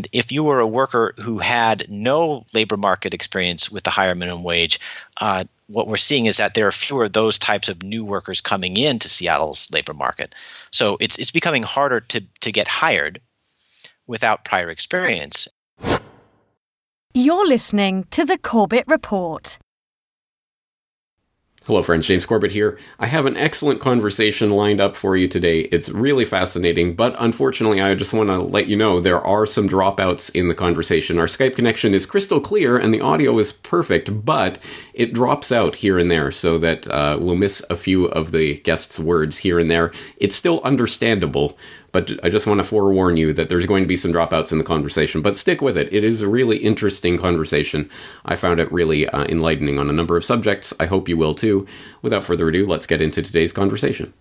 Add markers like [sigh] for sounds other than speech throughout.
And if you were a worker who had no labor market experience with the higher minimum wage, uh, what we're seeing is that there are fewer of those types of new workers coming into Seattle's labor market. So it's it's becoming harder to to get hired without prior experience. You're listening to the Corbett Report. Hello, friends. James Corbett here. I have an excellent conversation lined up for you today. It's really fascinating, but unfortunately, I just want to let you know there are some dropouts in the conversation. Our Skype connection is crystal clear and the audio is perfect, but it drops out here and there so that uh, we'll miss a few of the guest's words here and there. It's still understandable, but I just want to forewarn you that there's going to be some dropouts in the conversation, but stick with it. It is a really interesting conversation. I found it really uh, enlightening on a number of subjects. I hope you will too. Without further ado, let's get into today's conversation.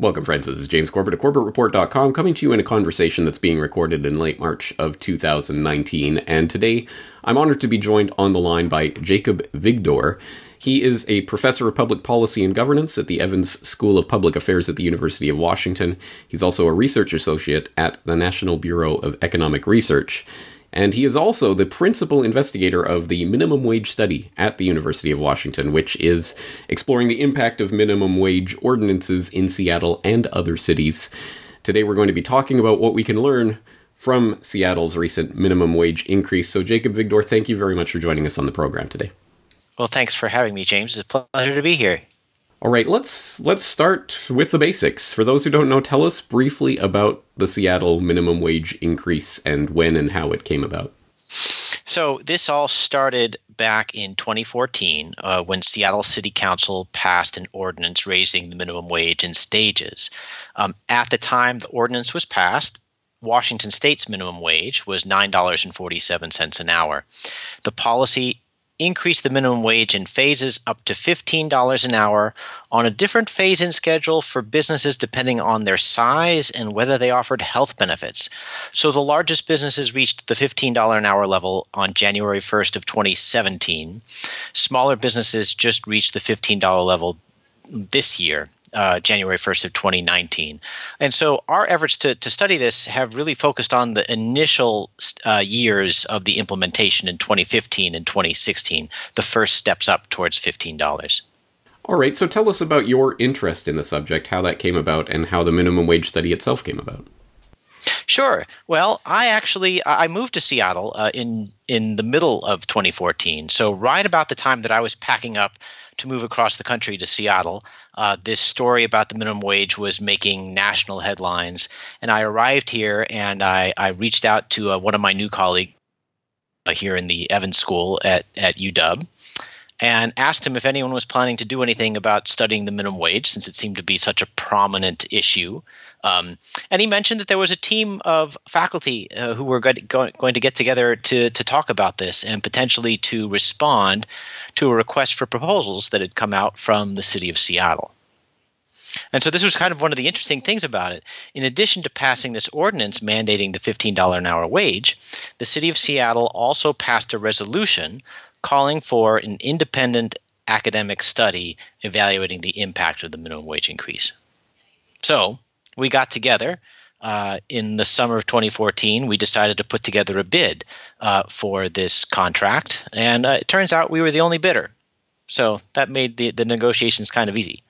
Welcome, friends. This is James Corbett of CorbettReport.com coming to you in a conversation that's being recorded in late March of 2019. And today, I'm honored to be joined on the line by Jacob Vigdor. He is a professor of public policy and governance at the Evans School of Public Affairs at the University of Washington. He's also a research associate at the National Bureau of Economic Research. And he is also the principal investigator of the minimum wage study at the University of Washington, which is exploring the impact of minimum wage ordinances in Seattle and other cities. Today we're going to be talking about what we can learn from Seattle's recent minimum wage increase. So, Jacob Vigdor, thank you very much for joining us on the program today. Well, thanks for having me, James. It's a pleasure to be here. All right, let's let's start with the basics. For those who don't know, tell us briefly about the Seattle minimum wage increase and when and how it came about. So this all started back in 2014 uh, when Seattle City Council passed an ordinance raising the minimum wage in stages. Um, at the time the ordinance was passed, Washington State's minimum wage was $9.47 an hour. The policy increase the minimum wage in phases up to $15 an hour on a different phase in schedule for businesses depending on their size and whether they offered health benefits. So the largest businesses reached the $15 an hour level on January 1st of 2017. Smaller businesses just reached the $15 level this year, uh, January 1st of 2019. And so our efforts to, to study this have really focused on the initial uh, years of the implementation in 2015 and 2016, the first steps up towards $15. All right, so tell us about your interest in the subject, how that came about, and how the minimum wage study itself came about. Sure. Well, I actually I moved to Seattle uh, in in the middle of 2014. So right about the time that I was packing up to move across the country to Seattle. Uh, this story about the minimum wage was making national headlines. And I arrived here and I, I reached out to uh, one of my new colleagues uh, here in the Evans School at, at UW and asked him if anyone was planning to do anything about studying the minimum wage since it seemed to be such a prominent issue. Um, and he mentioned that there was a team of faculty uh, who were going to get together to, to talk about this and potentially to respond to a request for proposals that had come out from the city of Seattle. And so this was kind of one of the interesting things about it. In addition to passing this ordinance mandating the $15 an hour wage, the city of Seattle also passed a resolution calling for an independent academic study evaluating the impact of the minimum wage increase. So we got together uh, in the summer of 2014. We decided to put together a bid uh, for this contract, and uh, it turns out we were the only bidder. So that made the, the negotiations kind of easy.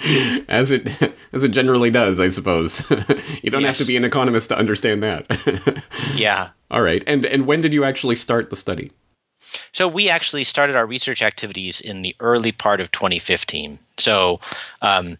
[laughs] as it [laughs] as it generally does, I suppose. [laughs] you don't yes. have to be an economist to understand that. yeah. All right. And and when did you actually start the study? So we actually started our research activities in the early part of 2015. So um,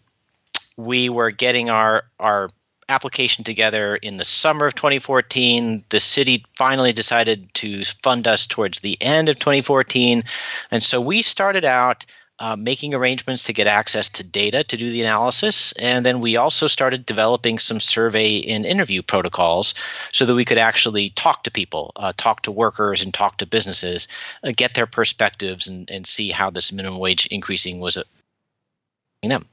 we were getting our our application together in the summer of 2014. The city finally decided to fund us towards the end of 2014, and so we started out uh, making arrangements to get access to data to do the analysis. And then we also started developing some survey and interview protocols so that we could actually talk to people, uh, talk to workers, and talk to businesses, uh, get their perspectives, and, and see how this minimum wage increasing was affecting them.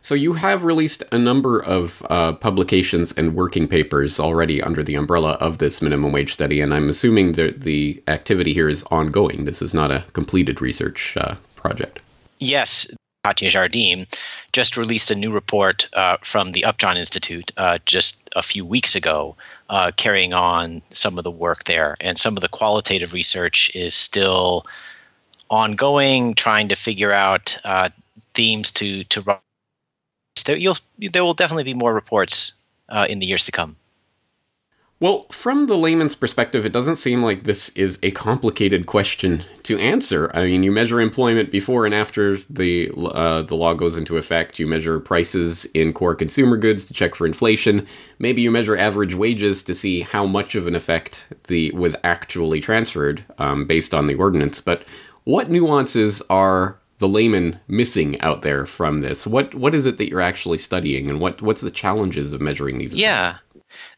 So you have released a number of uh, publications and working papers already under the umbrella of this minimum wage study, and I'm assuming that the activity here is ongoing. This is not a completed research uh, project. Yes, Katja Jardim, just released a new report uh, from the Upjohn Institute uh, just a few weeks ago, uh, carrying on some of the work there. And some of the qualitative research is still ongoing, trying to figure out uh, themes to to. There, you'll, there will definitely be more reports uh, in the years to come. Well, from the layman's perspective, it doesn't seem like this is a complicated question to answer. I mean, you measure employment before and after the uh, the law goes into effect. You measure prices in core consumer goods to check for inflation. Maybe you measure average wages to see how much of an effect the was actually transferred um, based on the ordinance. But what nuances are the layman missing out there from this? What what is it that you're actually studying, and what what's the challenges of measuring these? Effects? Yeah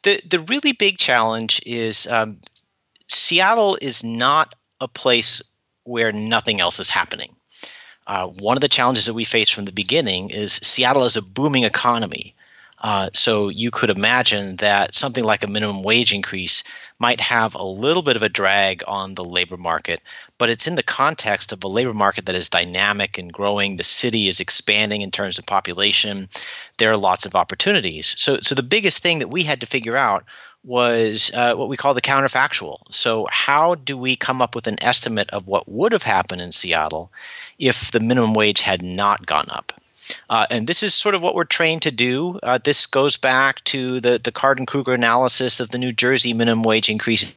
the the really big challenge is um, Seattle is not a place where nothing else is happening. Uh, one of the challenges that we face from the beginning is Seattle is a booming economy. Uh, so you could imagine that something like a minimum wage increase might have a little bit of a drag on the labor market, but it's in the context of a labor market that is dynamic and growing. The city is expanding in terms of population. There are lots of opportunities. So, so the biggest thing that we had to figure out was uh, what we call the counterfactual. So, how do we come up with an estimate of what would have happened in Seattle if the minimum wage had not gone up? Uh, and this is sort of what we're trained to do. Uh, this goes back to the, the Card and Krueger analysis of the New Jersey minimum wage increase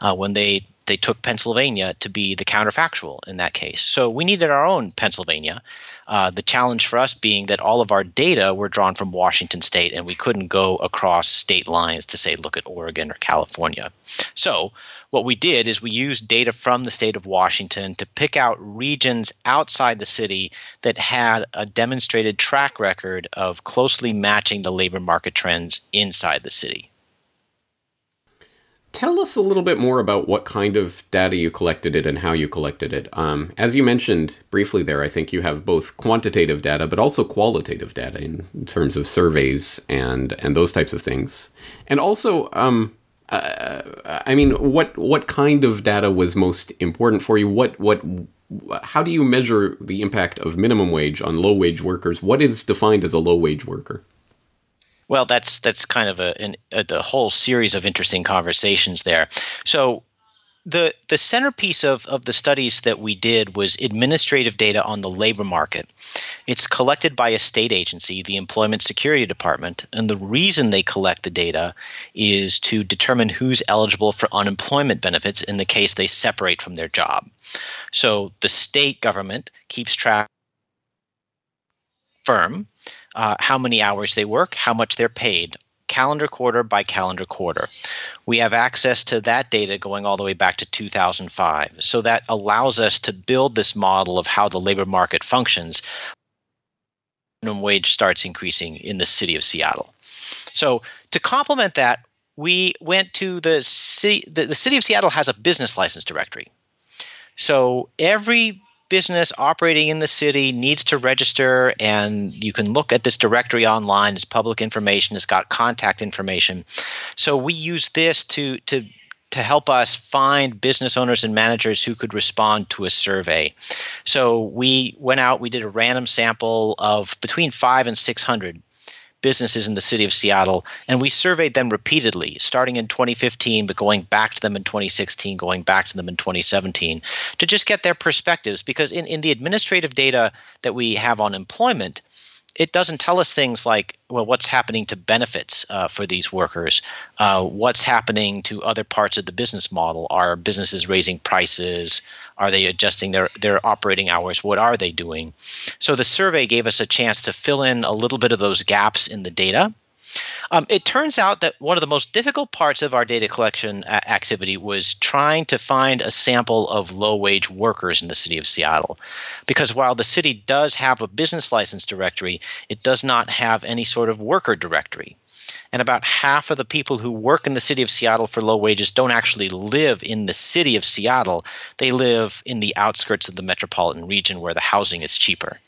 uh, when they they took Pennsylvania to be the counterfactual in that case. So we needed our own Pennsylvania. Uh, the challenge for us being that all of our data were drawn from Washington state and we couldn't go across state lines to say, look at Oregon or California. So what we did is we used data from the state of Washington to pick out regions outside the city that had a demonstrated track record of closely matching the labor market trends inside the city. Tell us a little bit more about what kind of data you collected it and how you collected it. Um, as you mentioned briefly there, I think you have both quantitative data but also qualitative data in terms of surveys and and those types of things. And also, um, uh, I mean, what what kind of data was most important for you? What what how do you measure the impact of minimum wage on low wage workers? What is defined as a low wage worker? Well, that's that's kind of a, an, a the whole series of interesting conversations there. So the the centerpiece of, of the studies that we did was administrative data on the labor market. It's collected by a state agency, the Employment Security Department, and the reason they collect the data is to determine who's eligible for unemployment benefits in the case they separate from their job. So the state government keeps track firm uh, how many hours they work, how much they're paid, calendar quarter by calendar quarter. We have access to that data going all the way back to 2005. So that allows us to build this model of how the labor market functions minimum wage starts increasing in the city of Seattle. So to complement that, we went to the city the, the city of Seattle has a business license directory. So every business operating in the city needs to register, and you can look at this directory online. It's public information. It's got contact information. So we use this to to to help us find business owners and managers who could respond to a survey. So we went out, we did a random sample of between five and 600 businesses in the city of Seattle, and we surveyed them repeatedly, starting in 2015, but going back to them in 2016, going back to them in 2017, to just get their perspectives. Because in, in the administrative data that we have on employment, it doesn't tell us things like well what's happening to benefits uh, for these workers? Uh, what's happening to other parts of the business model? Are businesses raising prices? Are they adjusting their, their operating hours? What are they doing? So the survey gave us a chance to fill in a little bit of those gaps in the data um, it turns out that one of the most difficult parts of our data collection a- activity was trying to find a sample of low wage workers in the city of Seattle. Because while the city does have a business license directory, it does not have any sort of worker directory. And about half of the people who work in the city of Seattle for low wages don't actually live in the city of Seattle. They live in the outskirts of the metropolitan region where the housing is cheaper.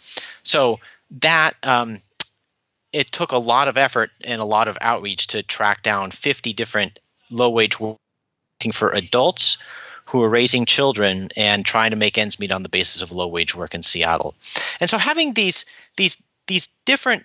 So that um, it took a lot of effort and a lot of outreach to track down 50 different low wage working for adults who were raising children and trying to make ends meet on the basis of low wage work in Seattle. And so having these these these different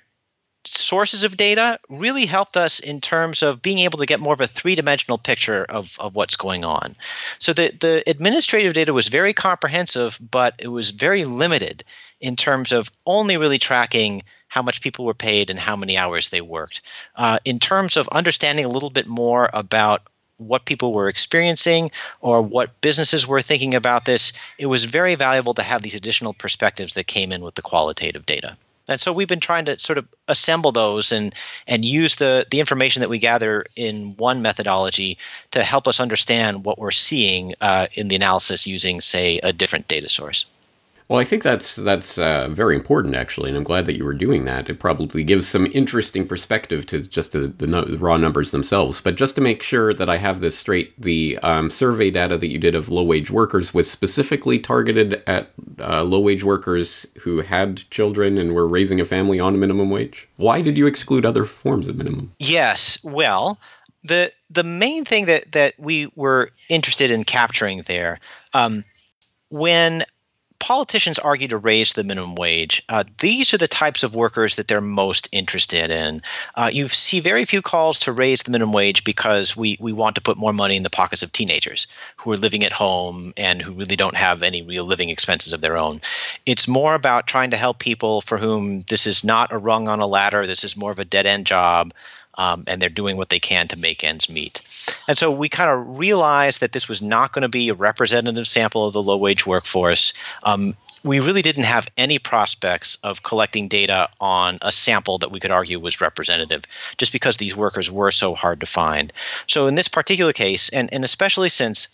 sources of data really helped us in terms of being able to get more of a three-dimensional picture of, of what's going on. So the, the administrative data was very comprehensive, but it was very limited in terms of only really tracking how much people were paid and how many hours they worked. Uh, in terms of understanding a little bit more about what people were experiencing or what businesses were thinking about this, it was very valuable to have these additional perspectives that came in with the qualitative data. And so we've been trying to sort of assemble those and and use the the information that we gather in one methodology to help us understand what we're seeing uh, in the analysis using, say, a different data source. Well, I think that's that's uh, very important actually, and I'm glad that you were doing that. It probably gives some interesting perspective to just the, the, no- the raw numbers themselves. But just to make sure that I have this straight, the um, survey data that you did of low wage workers was specifically targeted at uh, low wage workers who had children and were raising a family on a minimum wage. Why did you exclude other forms of minimum? Yes, well, the the main thing that that we were interested in capturing there. Um, when politicians argue to raise the minimum wage, uh, these are the types of workers that they're most interested in. Uh, you see very few calls to raise the minimum wage because we, we want to put more money in the pockets of teenagers who are living at home and who really don't have any real living expenses of their own. It's more about trying to help people for whom this is not a rung on a ladder, this is more of a dead end job um, and they're doing what they can to make ends meet. And so we kind of realized that this was not going to be a representative sample of the low wage workforce. Um, we really didn't have any prospects of collecting data on a sample that we could argue was representative, just because these workers were so hard to find. So, in this particular case, and, and especially since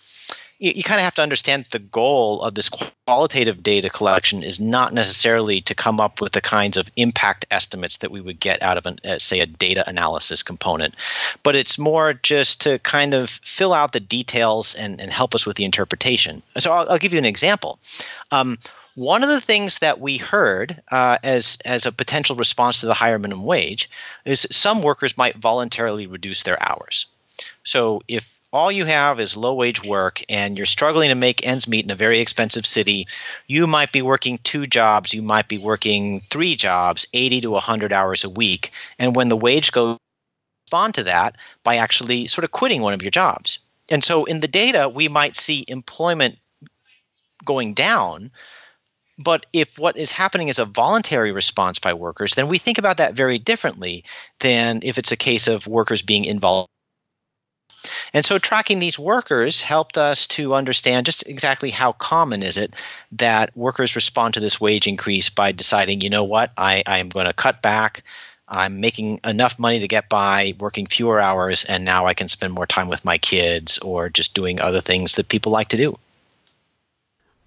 you, you kind of have to understand the goal of this qualitative data collection is not necessarily to come up with the kinds of impact estimates that we would get out of, an, uh, say, a data analysis component, but it's more just to kind of fill out the details and, and help us with the interpretation. So I'll, I'll give you an example. Um, one of the things that we heard uh, as as a potential response to the higher minimum wage is some workers might voluntarily reduce their hours. So if all you have is low wage work and you're struggling to make ends meet in a very expensive city, you might be working two jobs, you might be working three jobs, 80 to 100 hours a week. And when the wage goes on to that by actually sort of quitting one of your jobs. And so in the data, we might see employment going down. But if what is happening is a voluntary response by workers, then we think about that very differently than if it's a case of workers being involved and so tracking these workers helped us to understand just exactly how common is it that workers respond to this wage increase by deciding, you know what, I, I'm going to cut back. I'm making enough money to get by, working fewer hours, and now I can spend more time with my kids or just doing other things that people like to do.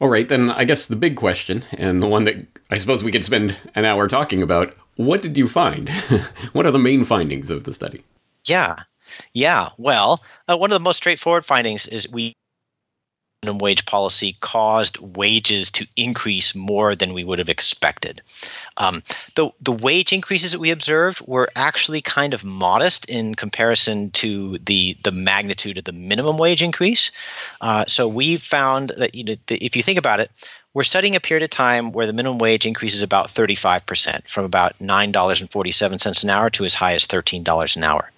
All right, then I guess the big question, and the one that I suppose we could spend an hour talking about what did you find? [laughs] what are the main findings of the study? Yeah. Yeah, well, uh, one of the most straightforward findings is we minimum wage policy caused wages to increase more than we would have expected. Um, the the wage increases that we observed were actually kind of modest in comparison to the the magnitude of the minimum wage increase. Uh, so we found that you know if you think about it, we're studying a period of time where the minimum wage increases about 35%, from about $9.47 an hour to as high as $13 an hour.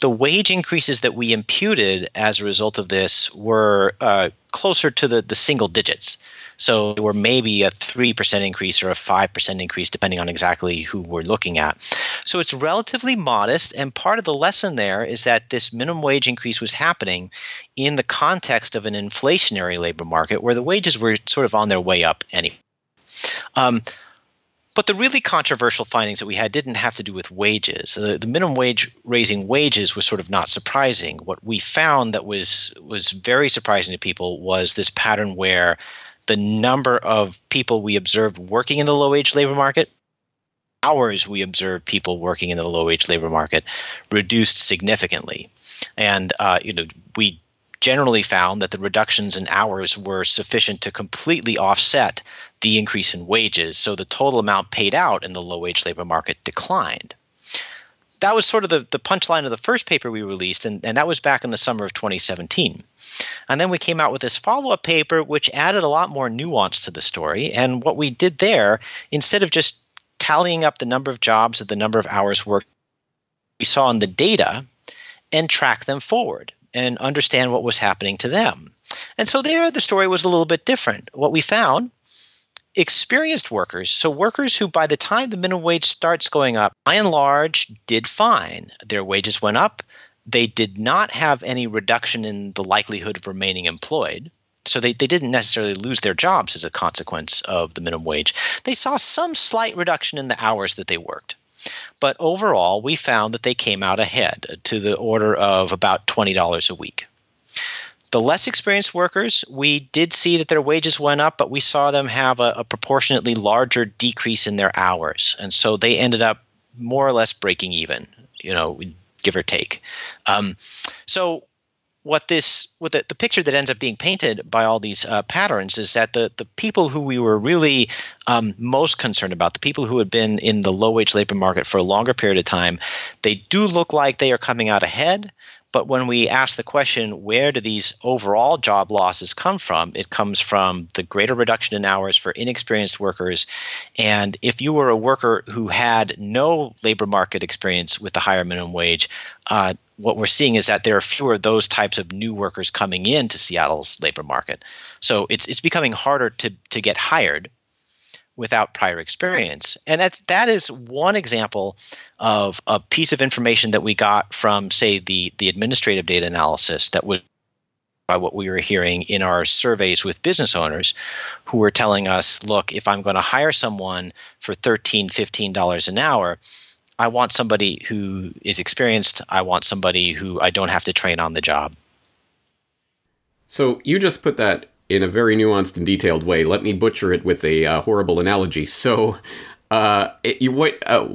The wage increases that we imputed as a result of this were uh, closer to the, the single digits. So they were maybe a 3% increase or a 5% increase, depending on exactly who we're looking at. So it's relatively modest. And part of the lesson there is that this minimum wage increase was happening in the context of an inflationary labor market where the wages were sort of on their way up anyway. Um, but the really controversial findings that we had didn't have to do with wages. The, the, minimum wage raising wages was sort of not surprising. What we found that was was very surprising to people was this pattern where the number of people we observed working in the low wage labor market hours we observed people working in the low wage labor market reduced significantly. And uh, you know we generally found that the reductions in hours were sufficient to completely offset the increase in wages so the total amount paid out in the low wage labor market declined that was sort of the, the punchline of the first paper we released, and, and that was back in the summer of 2017. And then we came out with this follow up paper, which added a lot more nuance to the story. And what we did there, instead of just tallying up the number of jobs or the number of hours worked, we saw in the data and track them forward and understand what was happening to them. And so there, the story was a little bit different. What we found experienced workers, so workers who by the time the minimum wage starts going up, by and large, did fine. Their wages went up. They did not have any reduction in the likelihood of remaining employed. So they, they didn't necessarily lose their jobs as a consequence of the minimum wage. They saw some slight reduction in the hours that they worked. But overall, we found that they came out ahead to the order of about $20 a week. The less experienced workers, we did see that their wages went up, but we saw them have a, a proportionately larger decrease in their hours. And so they ended up more or less breaking even, you know, give or take. Um, so what this what the, the picture that ends up being painted by all these uh, patterns is that the the people who we were really um, most concerned about the people who had been in the low wage labor market for a longer period of time they do look like they are coming out ahead but when we ask the question, where do these overall job losses come from? It comes from the greater reduction in hours for inexperienced workers. And if you were a worker who had no labor market experience with the higher minimum wage, uh, what we're seeing is that there are fewer of those types of new workers coming into Seattle's labor market. So it's it's becoming harder to to get hired without prior experience. And that, that is one example of a piece of information that we got from, say, the, the administrative data analysis that was by what we were hearing in our surveys with business owners who were telling us, look, if I'm going to hire someone for $13, $15 an hour, I want somebody who is experienced. I want somebody who I don't have to train on the job. So you just put that in a very nuanced and detailed way. Let me butcher it with a uh, horrible analogy. So, uh, it, you, what uh,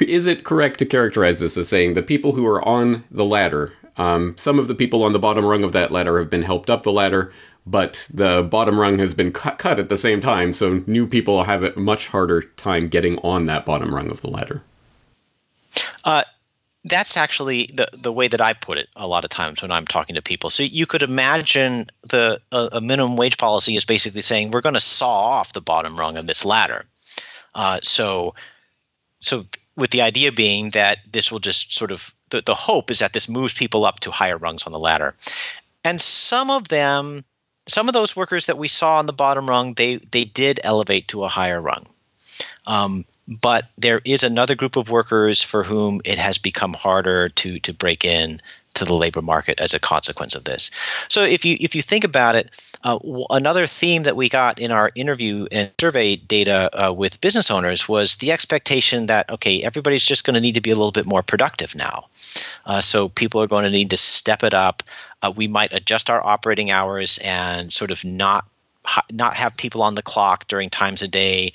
is it correct to characterize this as saying the people who are on the ladder? Um, some of the people on the bottom rung of that ladder have been helped up the ladder, but the bottom rung has been cut, cut at the same time. So new people have a much harder time getting on that bottom rung of the ladder. That's actually the the way that I put it a lot of times when I'm talking to people. So you could imagine the a, a minimum wage policy is basically saying we're going to saw off the bottom rung of this ladder. Uh, so so with the idea being that this will just sort of the, the hope is that this moves people up to higher rungs on the ladder. And some of them some of those workers that we saw on the bottom rung they they did elevate to a higher rung. Um, but there is another group of workers for whom it has become harder to to break in to the labor market as a consequence of this. So if you if you think about it, uh, another theme that we got in our interview and survey data uh, with business owners was the expectation that okay, everybody's just going to need to be a little bit more productive now. Uh, so people are going to need to step it up. Uh, we might adjust our operating hours and sort of not not have people on the clock during times of day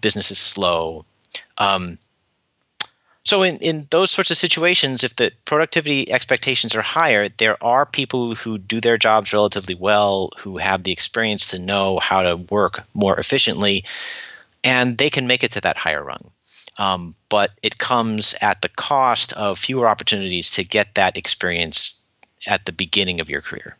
business is slow. Um, so in, in those sorts of situations, if the productivity expectations are higher, there are people who do their jobs relatively well, who have the experience to know how to work more efficiently, and they can make it to that higher rung. Um, but it comes at the cost of fewer opportunities to get that experience at the beginning of your career.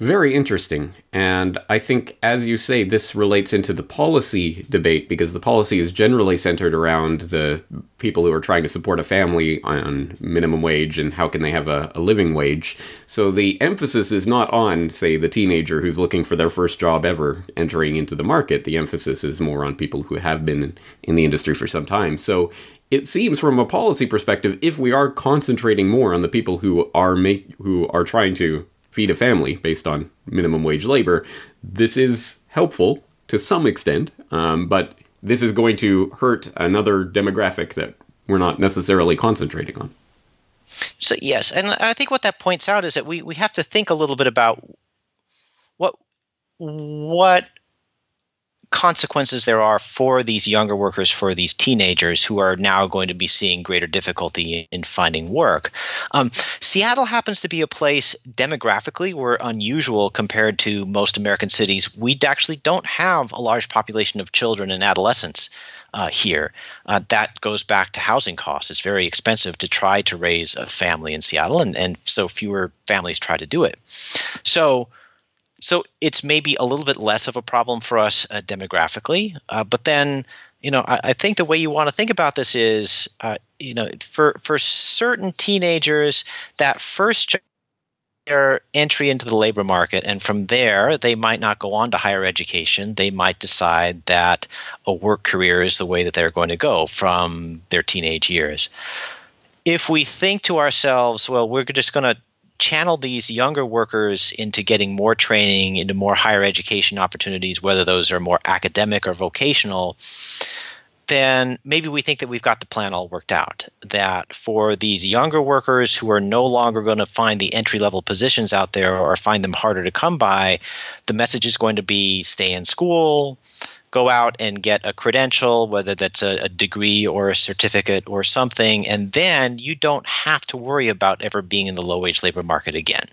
Very interesting. And I think, as you say, this relates into the policy debate because the policy is generally centered around the people who are trying to support a family on minimum wage and how can they have a, a living wage. So the emphasis is not on, say, the teenager who's looking for their first job ever entering into the market. The emphasis is more on people who have been in the industry for some time. So it seems from a policy perspective if we are concentrating more on the people who are make who are trying to feed a family based on minimum wage labor, this is helpful to some extent, um, but this is going to hurt another demographic that we're not necessarily concentrating on. So yes, and I think what that points out is that we, we have to think a little bit about what what consequences there are for these younger workers, for these teenagers who are now going to be seeing greater difficulty in finding work. Um, Seattle happens to be a place demographically we're unusual compared to most American cities. We actually don't have a large population of children and adolescents. Uh, here. Uh, that goes back to housing costs. It's very expensive to try to raise a family in Seattle, and, and so fewer families try to do it. So, so it's maybe a little bit less of a problem for us uh, demographically. Uh, but then, you know, I, I, think the way you want to think about this is, uh, you know, for for certain teenagers, that first their entry into the labor market, and from there, they might not go on to higher education. They might decide that a work career is the way that they're going to go from their teenage years. If we think to ourselves, well, we're just going to channel these younger workers into getting more training, into more higher education opportunities, whether those are more academic or vocational, then maybe we think that we've got the plan all worked out. That for these younger workers who are no longer going to find the entry level positions out there or find them harder to come by, the message is going to be stay in school, go out and get a credential, whether that's a, a, degree or a certificate or something, and then you don't have to worry about ever being in the low wage labor market again.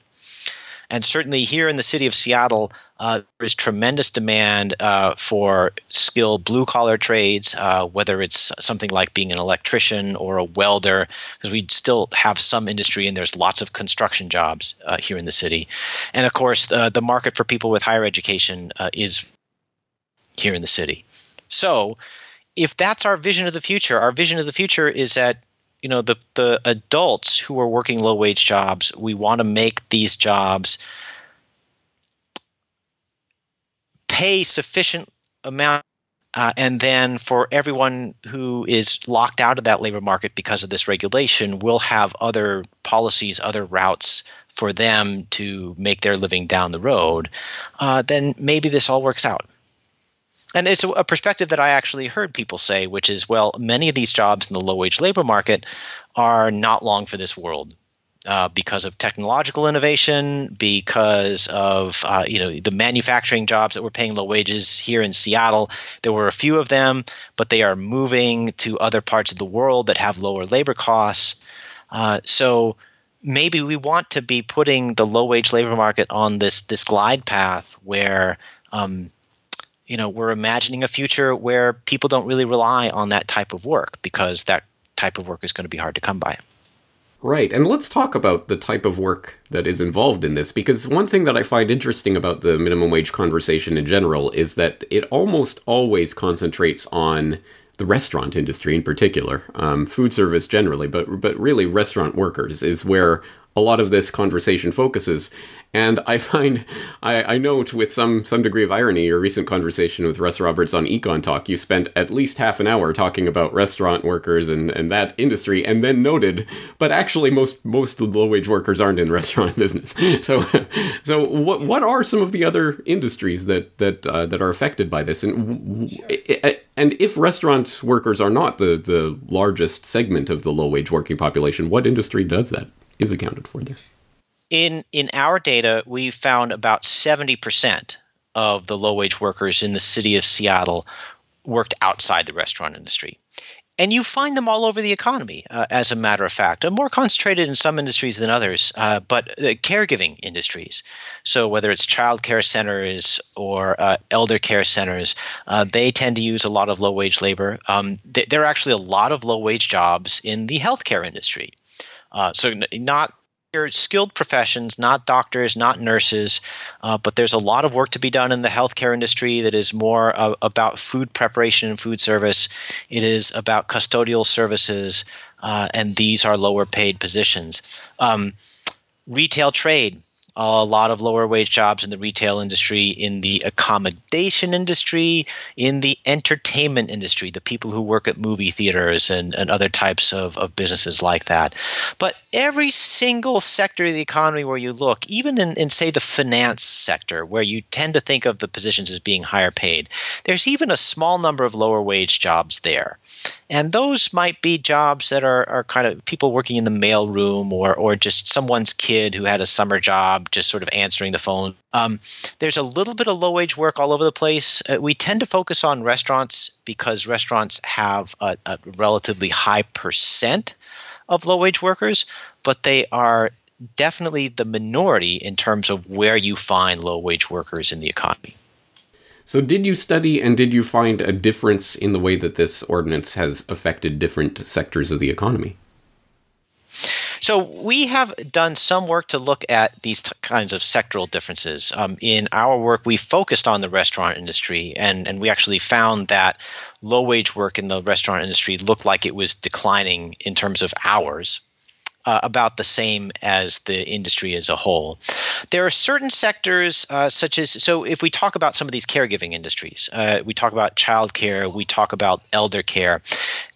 And certainly here in the city of Seattle, uh, there is tremendous demand uh, for skilled blue collar trades, uh, whether it's something like being an electrician or a welder, because we still have some industry and there's lots of construction jobs uh, here in the city. And of course, uh, the market for people with higher education uh, is here in the city. So, if that's our vision of the future, our vision of the future is that you know the the adults who are working low wage jobs, we want to make these jobs pay sufficient amount uh, and then for everyone who is locked out of that labor market because of this regulation, we'll have other policies, other routes for them to make their living down the road. Uh, then maybe this all works out. And it's a perspective that I actually heard people say, which is, well, many of these jobs in the low wage labor market are not long for this world. Uh, because of technological innovation, because of uh, you know the manufacturing jobs that were paying low wages here in Seattle. There were a few of them, but they are moving to other parts of the world that have lower labor costs. Uh, so maybe we want to be putting the low wage labor market on this this glide path where um, you know we're imagining a future where people don't really rely on that type of work because that type of work is going to be hard to come by. Right and let's talk about the type of work that is involved in this because one thing that i find interesting about the minimum wage conversation in general is that it almost always concentrates on the restaurant industry in particular, um, food service generally, but but really restaurant workers is where a lot of this conversation focuses. And I find, I, I note with some some degree of irony, your recent conversation with Russ Roberts on Econ Talk, you spent at least half an hour talking about restaurant workers and, and that industry, and then noted, but actually most most of the low wage workers aren't in [laughs] restaurant business. So, so what what are some of the other industries that that uh, that are affected by this? And and if restaurant workers are not the the largest segment of the low wage working population, what industry does that is accounted for there? in in our data, we found about 70% of the low wage workers in the city of Seattle worked outside the restaurant industry. And you find them all over the economy, uh, as a matter of fact. Uh, more concentrated in some industries than others, uh, but uh, caregiving industries. So, whether it's child care centers or uh, elder care centers, uh, they tend to use a lot of low wage labor. Um, th- there are actually a lot of low wage jobs in the healthcare industry. So, n- not your skilled professions, not doctors, not nurses, uh, but there's a lot of work to be done in the healthcare industry that is more uh, about food preparation and food service. It is about custodial services, uh, and these are lower paid positions. Um, retail trade a lot of lower wage jobs in the retail industry, in the accommodation industry, in the entertainment industry, the people who work at movie theaters and, and other types of, of businesses like that. But every single sector of the economy where you look, even in, in, say, the finance sector, where you tend to think of the positions as being higher paid, there's even a small number of lower wage jobs there. And those might be jobs that are, are kind of people working in the mailroom or, or just someone's kid who had a summer job just sort of answering the phone. Um, there's a little bit of low wage work all over the place. Uh, we tend to focus on restaurants because restaurants have a, a relatively high percent of low wage workers, but they are definitely the minority in terms of where you find low wage workers in the economy. So, did you study and did you find a difference in the way that this ordinance has affected different sectors of the economy? So we have done some work to look at these t- kinds of sectoral differences. Um, in our work, we focused on the restaurant industry, and, and we actually found that low wage work in the restaurant industry looked like it was declining in terms of hours uh, about the same as the industry as a whole. There are certain sectors, uh, such as so, if we talk about some of these caregiving industries, uh, we talk about childcare, we talk about elder care.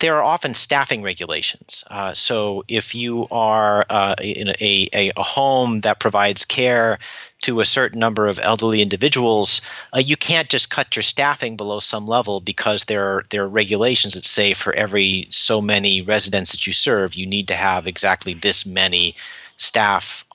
There are often staffing regulations. Uh, so, if you are uh, in a, a, a home that provides care to a certain number of elderly individuals, uh, you can't just cut your staffing below some level because there are there are regulations that say for every so many residents that you serve, you need to have exactly this many staff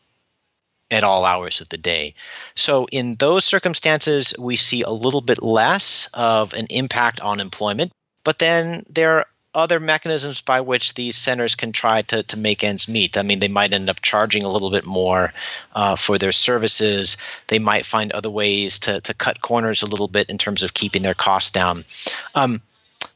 at all hours of the day. So, in those circumstances, we see a little bit less of an impact on employment. But then there other mechanisms by which these centers can try to, to make ends meet. I mean, they might end up charging a little bit more uh, for their services. They might find other ways to, to cut corners a little bit in terms of keeping their costs down. Um,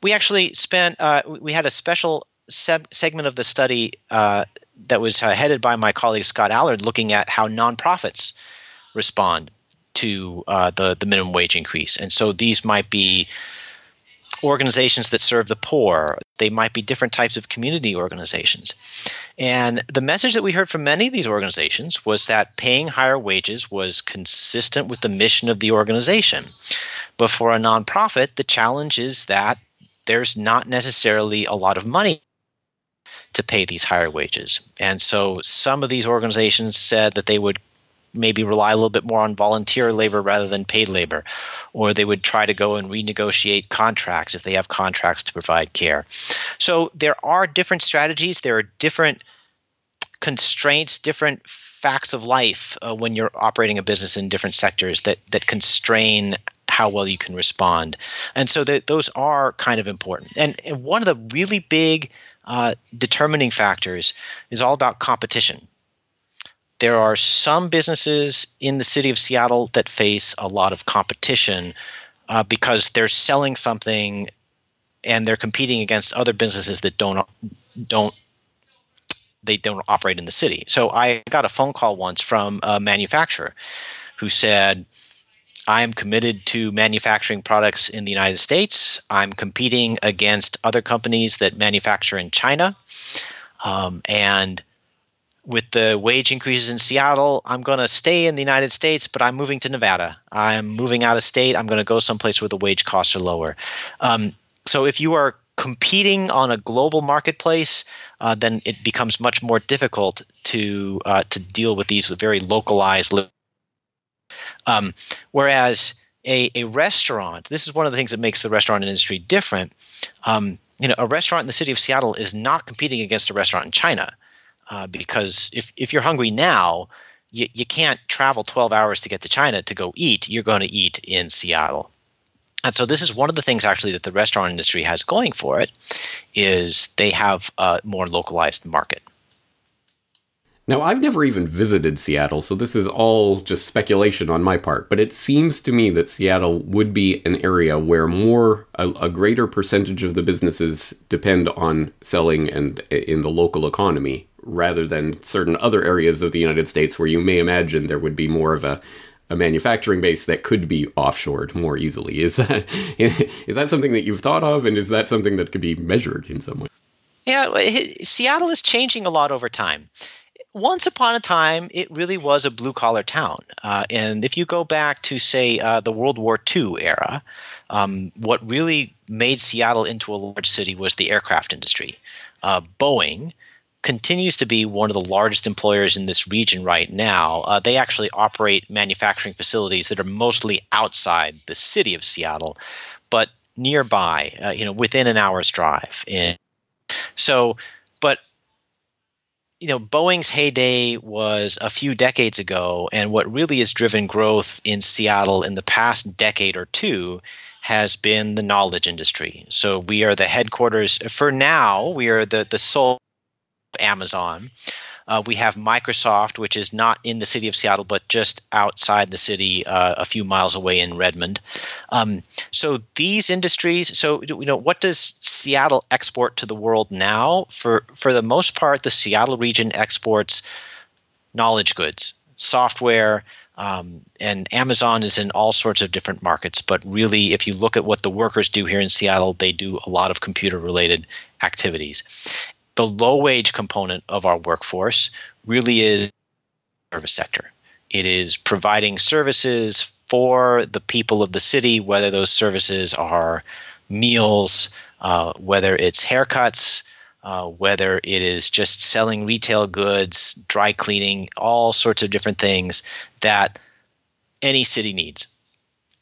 we actually spent, uh, we had a special se- segment of the study uh, that was uh, headed by my colleague Scott Allard looking at how nonprofits respond to uh, the, the minimum wage increase. And so these might be organizations that serve the poor. They might be different types of community organizations. And the message that we heard from many of these organizations was that paying higher wages was consistent with the mission of the organization. But for a nonprofit, the challenge is that there's not necessarily a lot of money to pay these higher wages. And so some of these organizations said that they would maybe rely a little bit more on volunteer labor rather than paid labor, or they would try to go and renegotiate contracts if they have contracts to provide care. So there are different strategies, there are different constraints, different facts of life uh, when you're operating a business in different sectors that that constrain how well you can respond. And so those are kind of important. And, and one of the really big uh, determining factors is all about competition there are some businesses in the city of Seattle that face a lot of competition uh, because they're selling something and they're competing against other businesses that don't don't they don't operate in the city. So I got a phone call once from a manufacturer who said, I am committed to manufacturing products in the United States. I'm competing against other companies that manufacture in China. Um, and with the wage increases in Seattle, I'm going to stay in the United States, but I'm moving to Nevada. I'm moving out of state. I'm going to go someplace where the wage costs are lower. Um, so if you are competing on a global marketplace, uh, then it becomes much more difficult to uh, to deal with these very localized. Um, whereas a, a restaurant, this is one of the things that makes the restaurant industry different. Um, you know, a restaurant in the city of Seattle is not competing against a restaurant in China uh, because if, if you're hungry now, you, you can't travel 12 hours to get to China to go eat. You're going to eat in Seattle. And so this is one of the things actually that the restaurant industry has going for it is they have a more localized market. Now, I've never even visited Seattle, so this is all just speculation on my part, but it seems to me that Seattle would be an area where more, a, a greater percentage of the businesses depend on selling and in the local economy rather than certain other areas of the United States where you may imagine there would be more of a a manufacturing base that could be offshored more easily. Is that [laughs] is that something that you've thought of, and is that something that could be measured in some way? Yeah, Seattle is changing a lot over time. Once upon a time, it really was a blue collar town, uh, and if you go back to say uh, the World War II era, um, what really made Seattle into a large city was the aircraft industry. Uh, Boeing continues to be one of the largest employers in this region right now. Uh, they actually operate manufacturing facilities that are mostly outside the city of Seattle, but nearby, uh, you know, within an hour's drive. And so, but you know, Boeing's heyday was a few decades ago, and what really has driven growth in Seattle in the past decade or two has been the knowledge industry. So we are the headquarters for now. We are the the sole Amazon. Uh, we have Microsoft, which is not in the city of Seattle, but just outside the city, uh, a few miles away in Redmond. Um, so these industries. So you know, what does Seattle export to the world now? For for the most part, the Seattle region exports knowledge goods, software. Um, and Amazon is in all sorts of different markets, but really, if you look at what the workers do here in Seattle, they do a lot of computer related activities the low wage component of our workforce really is service sector. It is providing services for the people of the city, whether those services are meals, uh, whether it's haircuts, uh, whether it is just selling retail goods, dry cleaning, all sorts of different things that any city needs.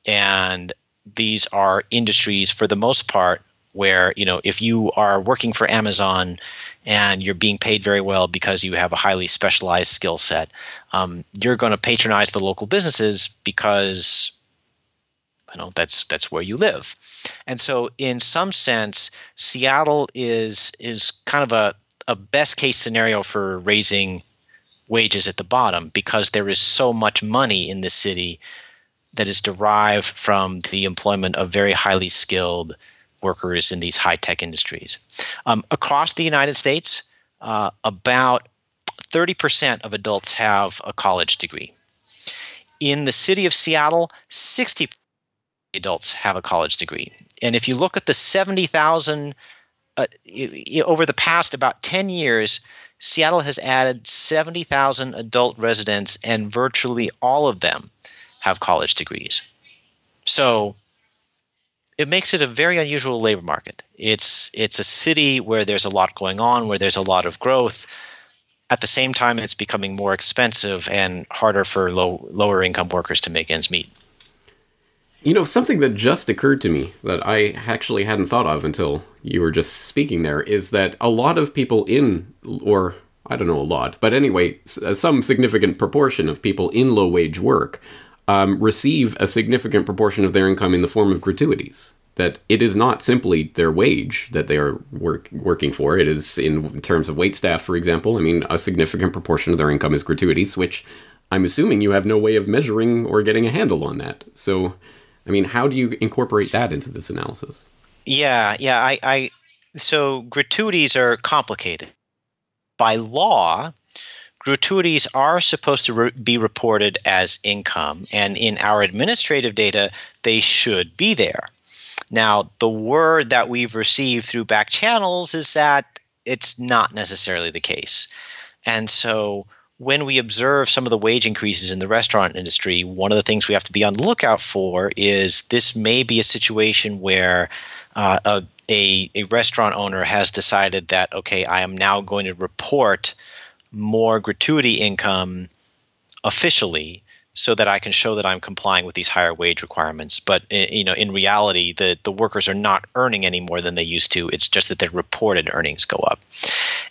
And these are industries, for the most part, where you know if you are working for Amazon and you're being paid very well because you have a highly specialized skill set, um, you're going to patronize the local businesses because you know that's that's where you live. And so, in some sense, Seattle is is kind of a a best case scenario for raising wages at the bottom because there is so much money in the city that is derived from the employment of very highly skilled workers in these high tech industries. Um, across the United States, uh, about 30% of adults have a college degree. In the city of Seattle, 60 adults have a college degree. And if you look at the 70,000 uh, over the past about 10 years, Seattle has added 70,000 adult residents, and virtually all of them have college degrees. So it makes it a very unusual labor market. It's it's a city where there's a lot going on, where there's a lot of growth. At the same time, it's becoming more expensive and harder for low lower income workers to make ends meet. You know, something that just occurred to me that I actually hadn't thought of until you were just speaking there is that a lot of people in, or I don't know a lot, but anyway, uh, some significant proportion of people in low wage work um, receive a significant proportion of their income in the form of gratuities. That it is not simply their wage that they are work, working for. It is in terms of wait staff, for example. I mean, a significant proportion of their income is gratuities, which I'm assuming you have no way of measuring or getting a handle on that. So, I mean, how do you incorporate that into this analysis? Yeah, yeah. I, I so gratuities are complicated. By law, gratuities are supposed to re- be reported as income, and in our administrative data, they should be there. Now, the word that we've received through back channels is that it's not necessarily the case. And so, when we observe some of the wage increases in the restaurant industry, one of the things we have to be on the lookout for is this may be a situation where uh, a, a, a restaurant owner has decided that, okay, I am now going to report more gratuity income officially so that I can show that I'm complying with these higher wage requirements. But eh, you know, in reality, the the workers are not earning any more than they used to. It's just that their reported earnings go up.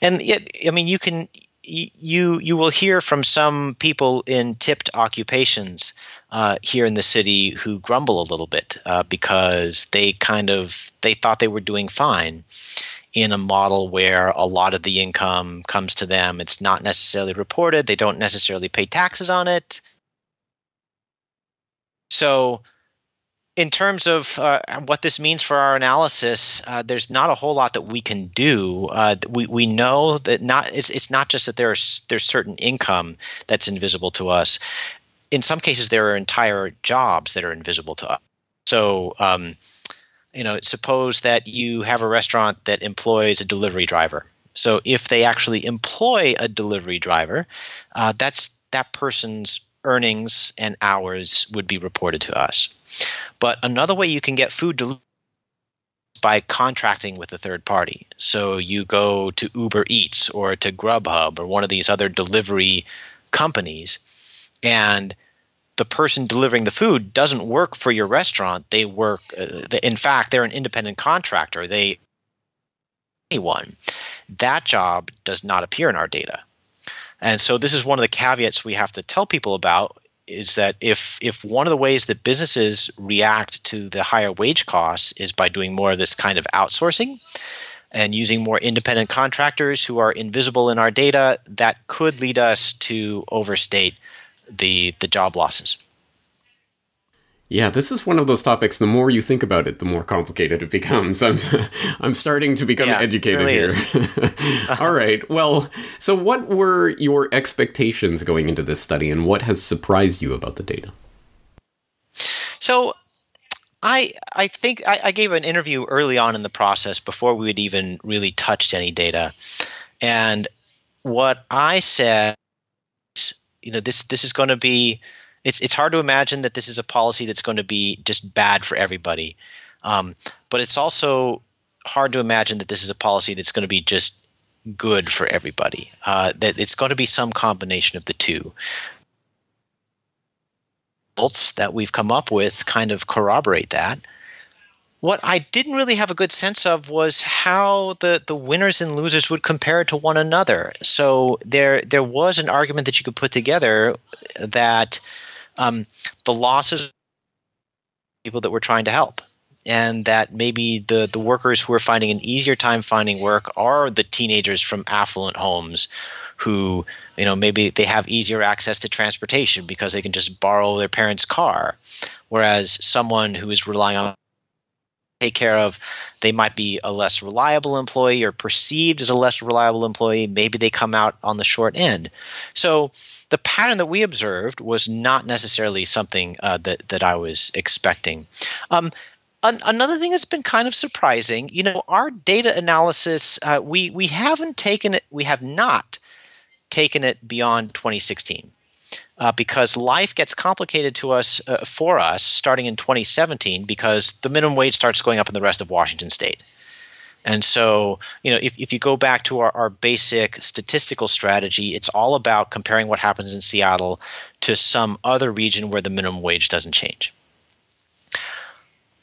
And yet, I mean, you can you you will hear from some people in tipped occupations uh, here in the city who grumble a little bit uh, because they kind of they thought they were doing fine in a model where a lot of the income comes to them. It's not necessarily reported, they don't necessarily pay taxes on it. So, in terms of uh, what this means for our analysis, uh, there's not a whole lot that we can do. Uh, we, we know that not it's, it's not just that there's there's certain income that's invisible to us. In some cases, there are entire jobs that are invisible to us. So um, you know, suppose that you have a restaurant that employs a delivery driver. So if they actually employ a delivery driver, uh, that's that person's earnings and hours would be reported to us. But another way you can get food delivered by contracting with a third party. So you go to Uber Eats or to Grubhub or one of these other delivery companies and the person delivering the food doesn't work for your restaurant. They work, uh, in fact, they're an independent contractor. They anyone that job does not appear in our data. And so this is one of the caveats we have to tell people about is that if if one of the ways that businesses react to the higher wage costs is by doing more of this kind of outsourcing and using more independent contractors who are invisible in our data, that could lead us to overstate the the job losses. Yeah, this is one of those topics. The more you think about it, the more complicated it becomes. [laughs] I'm, I'm starting to become yeah, educated really here. [laughs] All right. Well, so what were your expectations going into this study, and what has surprised you about the data? So, I I think I, I gave an interview early on in the process before we had even really touched any data, and what I said, you know, this this is going to be it's it's hard to imagine that this is a policy that's going to be just bad for everybody. Um, but it's also hard to imagine that this is a policy that's going to be just good for everybody. Uh, that it's going to be some combination of the two. Results that we've come up with kind of corroborate that. What I didn't really have a good sense of was how the, the winners and losers would compare to one another. So there there was an argument that you could put together that um, the losses people that we're trying to help and that maybe the the workers who are finding an easier time finding work are the teenagers from affluent homes who you know maybe they have easier access to transportation because they can just borrow their parents' car whereas someone who is relying on take care of they might be a less reliable employee or perceived as a less reliable employee maybe they come out on the short end so the pattern that we observed was not necessarily something uh, that that I was expecting. Um, an- another thing that's been kind of surprising, you know, our data analysis, uh, we we haven't taken it, we have not taken it beyond 2016. Uh, because life gets complicated to us uh, for us starting in 2017 because the minimum wage starts going up in the rest of Washington state. And so, you know, if, if you go back to our, our basic statistical strategy, it's all about comparing what happens in Seattle to some other region where the minimum wage doesn't change.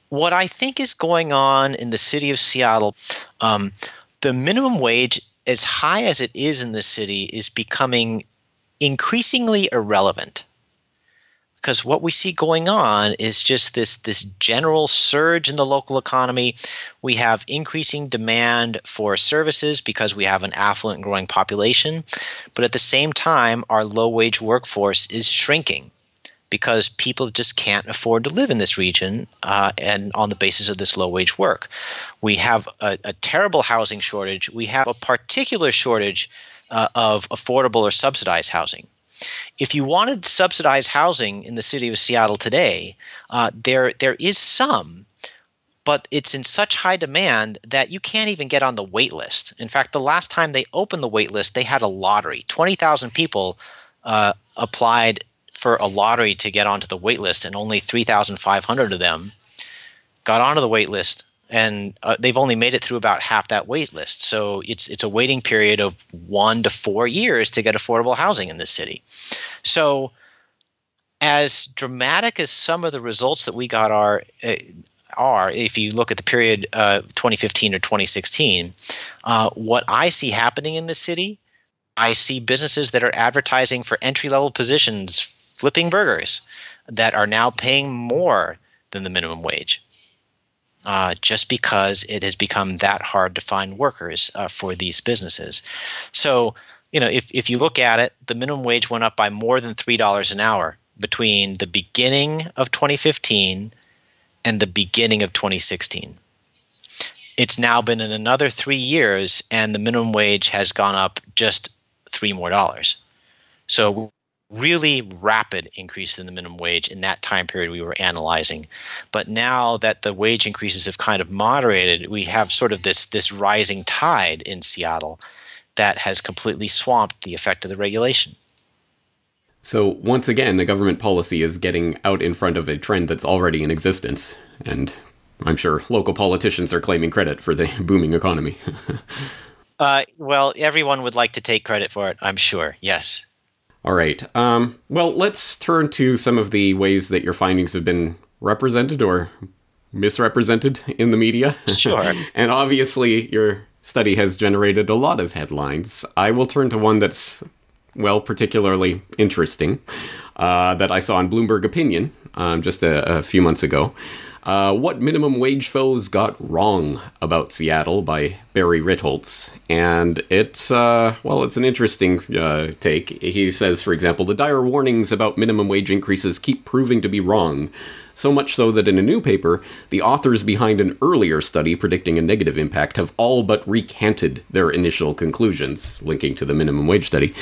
What I think is going on in the city of Seattle, um, the minimum wage, as high as it is in the city, is becoming increasingly irrelevant because what we see going on is just this this general surge in the local economy. We have increasing demand for services because we have an affluent growing population, but at the same time, our low wage workforce is shrinking because people just can't afford to live in this region uh, and on the basis of this low wage work. We have a, a terrible housing shortage. We have a particular shortage uh, of affordable or subsidized housing. If you wanted subsidized housing in the city of Seattle today, uh, there there is some, but it's in such high demand that you can't even get on the wait list. In fact, the last time they opened the wait list, they had a lottery. Twenty thousand people uh, applied for a lottery to get onto the wait list, and only three thousand five hundred of them got onto the wait list and uh, they've only made it through about half that wait list. So it's it's a waiting period of one to four years to get affordable housing in this city. So as dramatic as some of the results that we got are. Uh, are if you look at the period uh, 2015 or 2016, uh, what I see happening in the city, I see businesses that are advertising for entry level positions, flipping burgers, that are now paying more than the minimum wage uh, just because it has become that hard to find workers uh, for these businesses. So, you know, if, if you look at it, the minimum wage went up by more than $3 an hour between the beginning of 2015 and the beginning of 2016. It's now been in another three years, and the minimum wage has gone up just three more dollars. So really rapid increase in the minimum wage in that time period we were analyzing. But now that the wage increases have kind of moderated, we have sort of this this rising tide in Seattle that has completely swamped the effect of the regulation. So once again, the government policy is getting out in front of a trend that's already in existence, and I'm sure local politicians are claiming credit for the [laughs] booming economy. [laughs] uh, well, everyone would like to take credit for it, I'm sure. Yes. All right. Um, well, let's turn to some of the ways that your findings have been represented or misrepresented in the media. Sure. [laughs] and obviously, your study has generated a lot of headlines. I will turn to one that's well, particularly interesting uh, that I saw in Bloomberg Opinion um, just a, a, few months ago. Uh, what minimum wage foes got wrong about Seattle by Barry Ritholtz, and it's uh, well, it's an interesting uh, take. He says, for example, the dire warnings about minimum wage increases keep proving to be wrong. So much so that in a new paper, the authors behind an earlier study predicting a negative impact have all but recanted their initial conclusions, linking to the minimum wage study.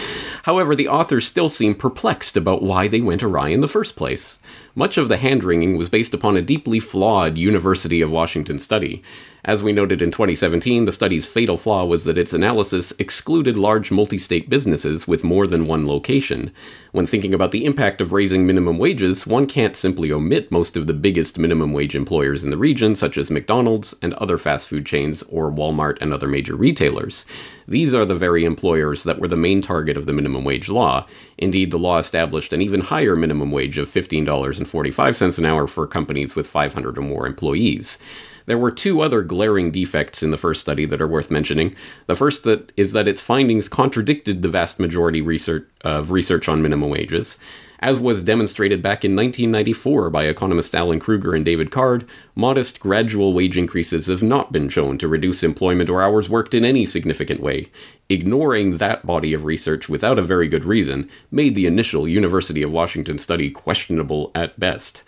However, the authors still seem perplexed about why they went awry in the first place. Much of the hand wringing was based upon a deeply flawed University of Washington study. As we noted in 2017, the study's fatal flaw was that its analysis excluded large multi state businesses with more than one location. When thinking about the impact of raising minimum wages, one can't simply omit most of the biggest minimum wage employers in the region, such as McDonald's and other fast food chains, or Walmart and other major retailers. These are the very employers that were the main target of the minimum wage law. Indeed, the law established an even higher minimum wage of $15.45 an hour for companies with 500 or more employees. There were two other glaring defects in the first study that are worth mentioning. The first that is that its findings contradicted the vast majority research of research on minimum wages. As was demonstrated back in 1994 by economists Alan Krueger and David Card, modest gradual wage increases have not been shown to reduce employment or hours worked in any significant way. Ignoring that body of research without a very good reason made the initial University of Washington study questionable at best.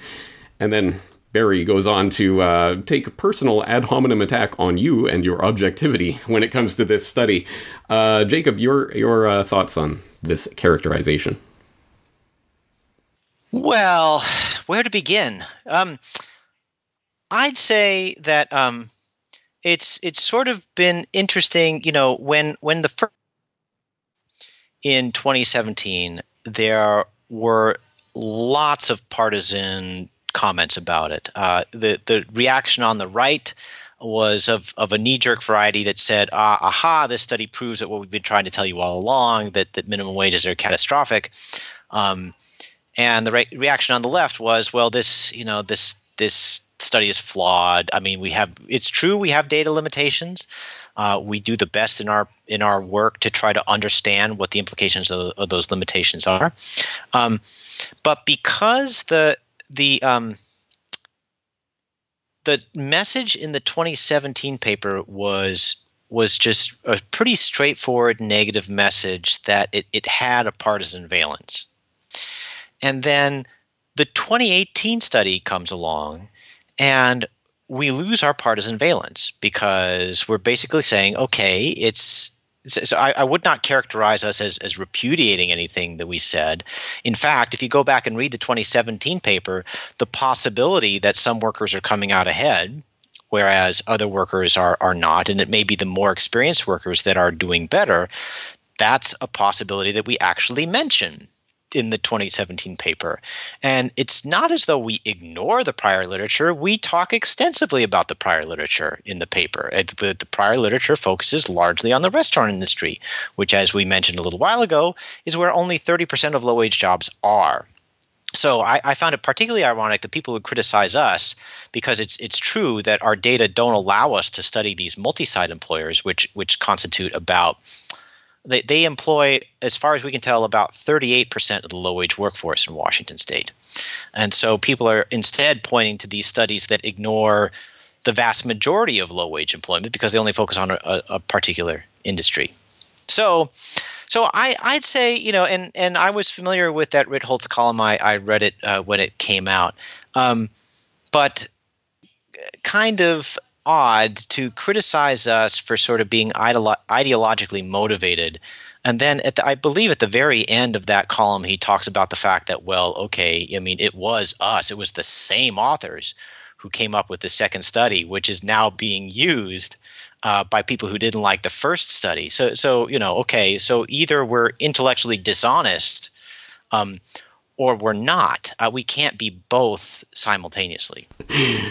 And then Barry goes on to uh, take a personal ad hominem attack on you and your objectivity [laughs] when it comes to this study. Uh, Jacob, your your uh, thoughts on this characterization? Well, where to begin? Um, I'd say that um, it's it's sort of been interesting. You know, when when the first in 2017 there were lots of partisan comments about it. Uh, the the reaction on the right was of, of a knee jerk variety that said, ah, aha, this study proves that what we've been trying to tell you all along that, that minimum wages are catastrophic. Um, and the re- reaction on the left was, well, this, you know, this this study is flawed. I mean, we have it's true we have data limitations. Uh, we do the best in our in our work to try to understand what the implications of, of those limitations are. Um, but because the the um, the message in the 2017 paper was was just a pretty straightforward negative message that it, it had a partisan valence. And then the 2018 study comes along and we lose our partisan valence because we're basically saying, okay, it's so I, I, would not characterize us as, as repudiating anything that we said. In fact, if you go back and read the 2017 paper, the possibility that some workers are coming out ahead, whereas other workers are, are not, and it may be the more experienced workers that are doing better, that's a possibility that we actually mention in the 2017 paper. And it's not as though we ignore the prior literature. We talk extensively about the prior literature in the paper. The, the prior literature focuses largely on the restaurant industry, which, as we mentioned a little while ago, is where only 30% of low wage jobs are. So I, I, found it particularly ironic that people would criticize us because it's it's true that our data don't allow us to study these multi-site employers, which which constitute about they, they employ, as far as we can tell, about 38% of the low wage workforce in Washington state. And so people are instead pointing to these studies that ignore the vast majority of low wage employment because they only focus on a, a particular industry. So, so I, I'd say, you know, and, and I was familiar with that Ritholtz column. I, I read it uh, when it came out. Um, but kind of odd to criticize us for sort of being ideolo- ideologically motivated. And then the, I believe at the very end of that column, he talks about the fact that, well, okay, I mean, it was us, it was the same authors who came up with the second study, which is now being used uh, by people who didn't like the first study. So, so you know, okay, so either we're intellectually dishonest, um, or we're not. Uh, we can't be both simultaneously.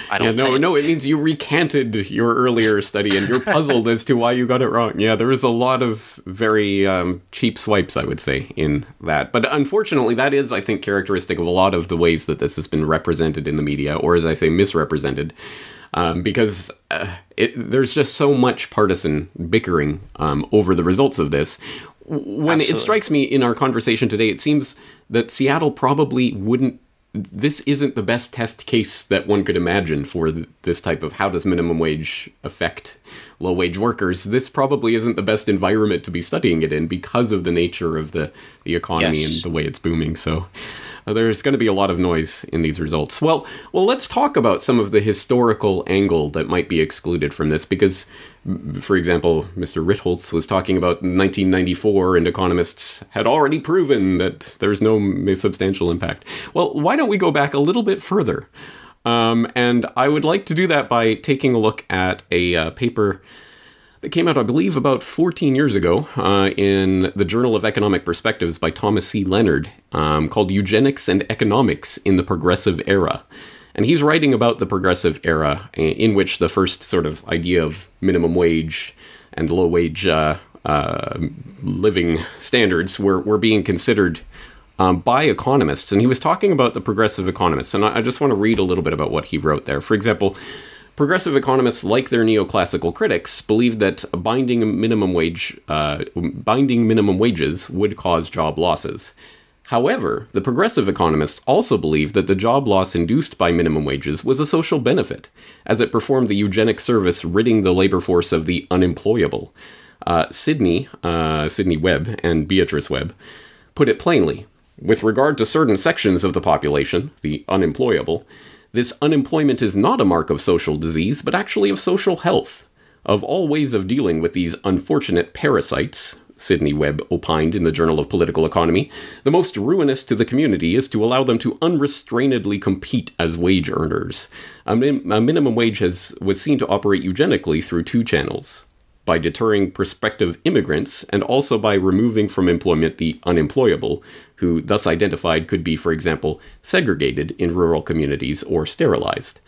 I [laughs] don't. Yeah, no, think. no. It means you recanted your earlier study and you're puzzled as to why you got it wrong. Yeah, there is a lot of very um, cheap swipes, I would say, in that. But unfortunately, that is, I think, characteristic of a lot of the ways that this has been represented in the media, or as I say, misrepresented um, because uh, it, there's just so much partisan bickering um, over the results of this. When Absolutely. it strikes me in our conversation today, it seems that Seattle probably wouldn't. This isn't the best test case that one could imagine for this type of how does minimum wage affect low wage workers. This probably isn't the best environment to be studying it in because of the nature of the the economy yes. and the way it's booming. So, uh, there's going to be a lot of noise in these results. Well, well, let's talk about some of the historical angle that might be excluded from this because, for example, Mr. Ritholtz was talking about 1994 and economists had already proven that there's no substantial impact. Well, why don't we go back a little bit further? Um, and I would like to do that by taking a look at a uh, paper that came out, I believe, about 14 years ago uh, in the Journal of Economic Perspectives by Thomas C. Leonard um, called Eugenics and Economics in the Progressive Era. And he's writing about the progressive era in which the first sort of idea of minimum wage and low wage uh, uh, living standards were, were being considered um, by economists. And he was talking about the progressive economists. And I, I just want to read a little bit about what he wrote there. For example, Progressive economists, like their neoclassical critics, believe that binding minimum wage, uh, binding minimum wages would cause job losses. However, the progressive economists also believe that the job loss induced by minimum wages was a social benefit, as it performed the eugenic service ridding the labor force of the unemployable. Uh, Sidney, uh, Sidney Webb, and Beatrice Webb put it plainly. With regard to certain sections of the population, the unemployable, this unemployment is not a mark of social disease, but actually of social health. Of all ways of dealing with these unfortunate parasites, Sidney Webb opined in the Journal of Political Economy, the most ruinous to the community is to allow them to unrestrainedly compete as wage earners. A, min- a minimum wage has, was seen to operate eugenically through two channels by deterring prospective immigrants and also by removing from employment the unemployable, who thus identified could be, for example, segregated in rural communities or sterilized.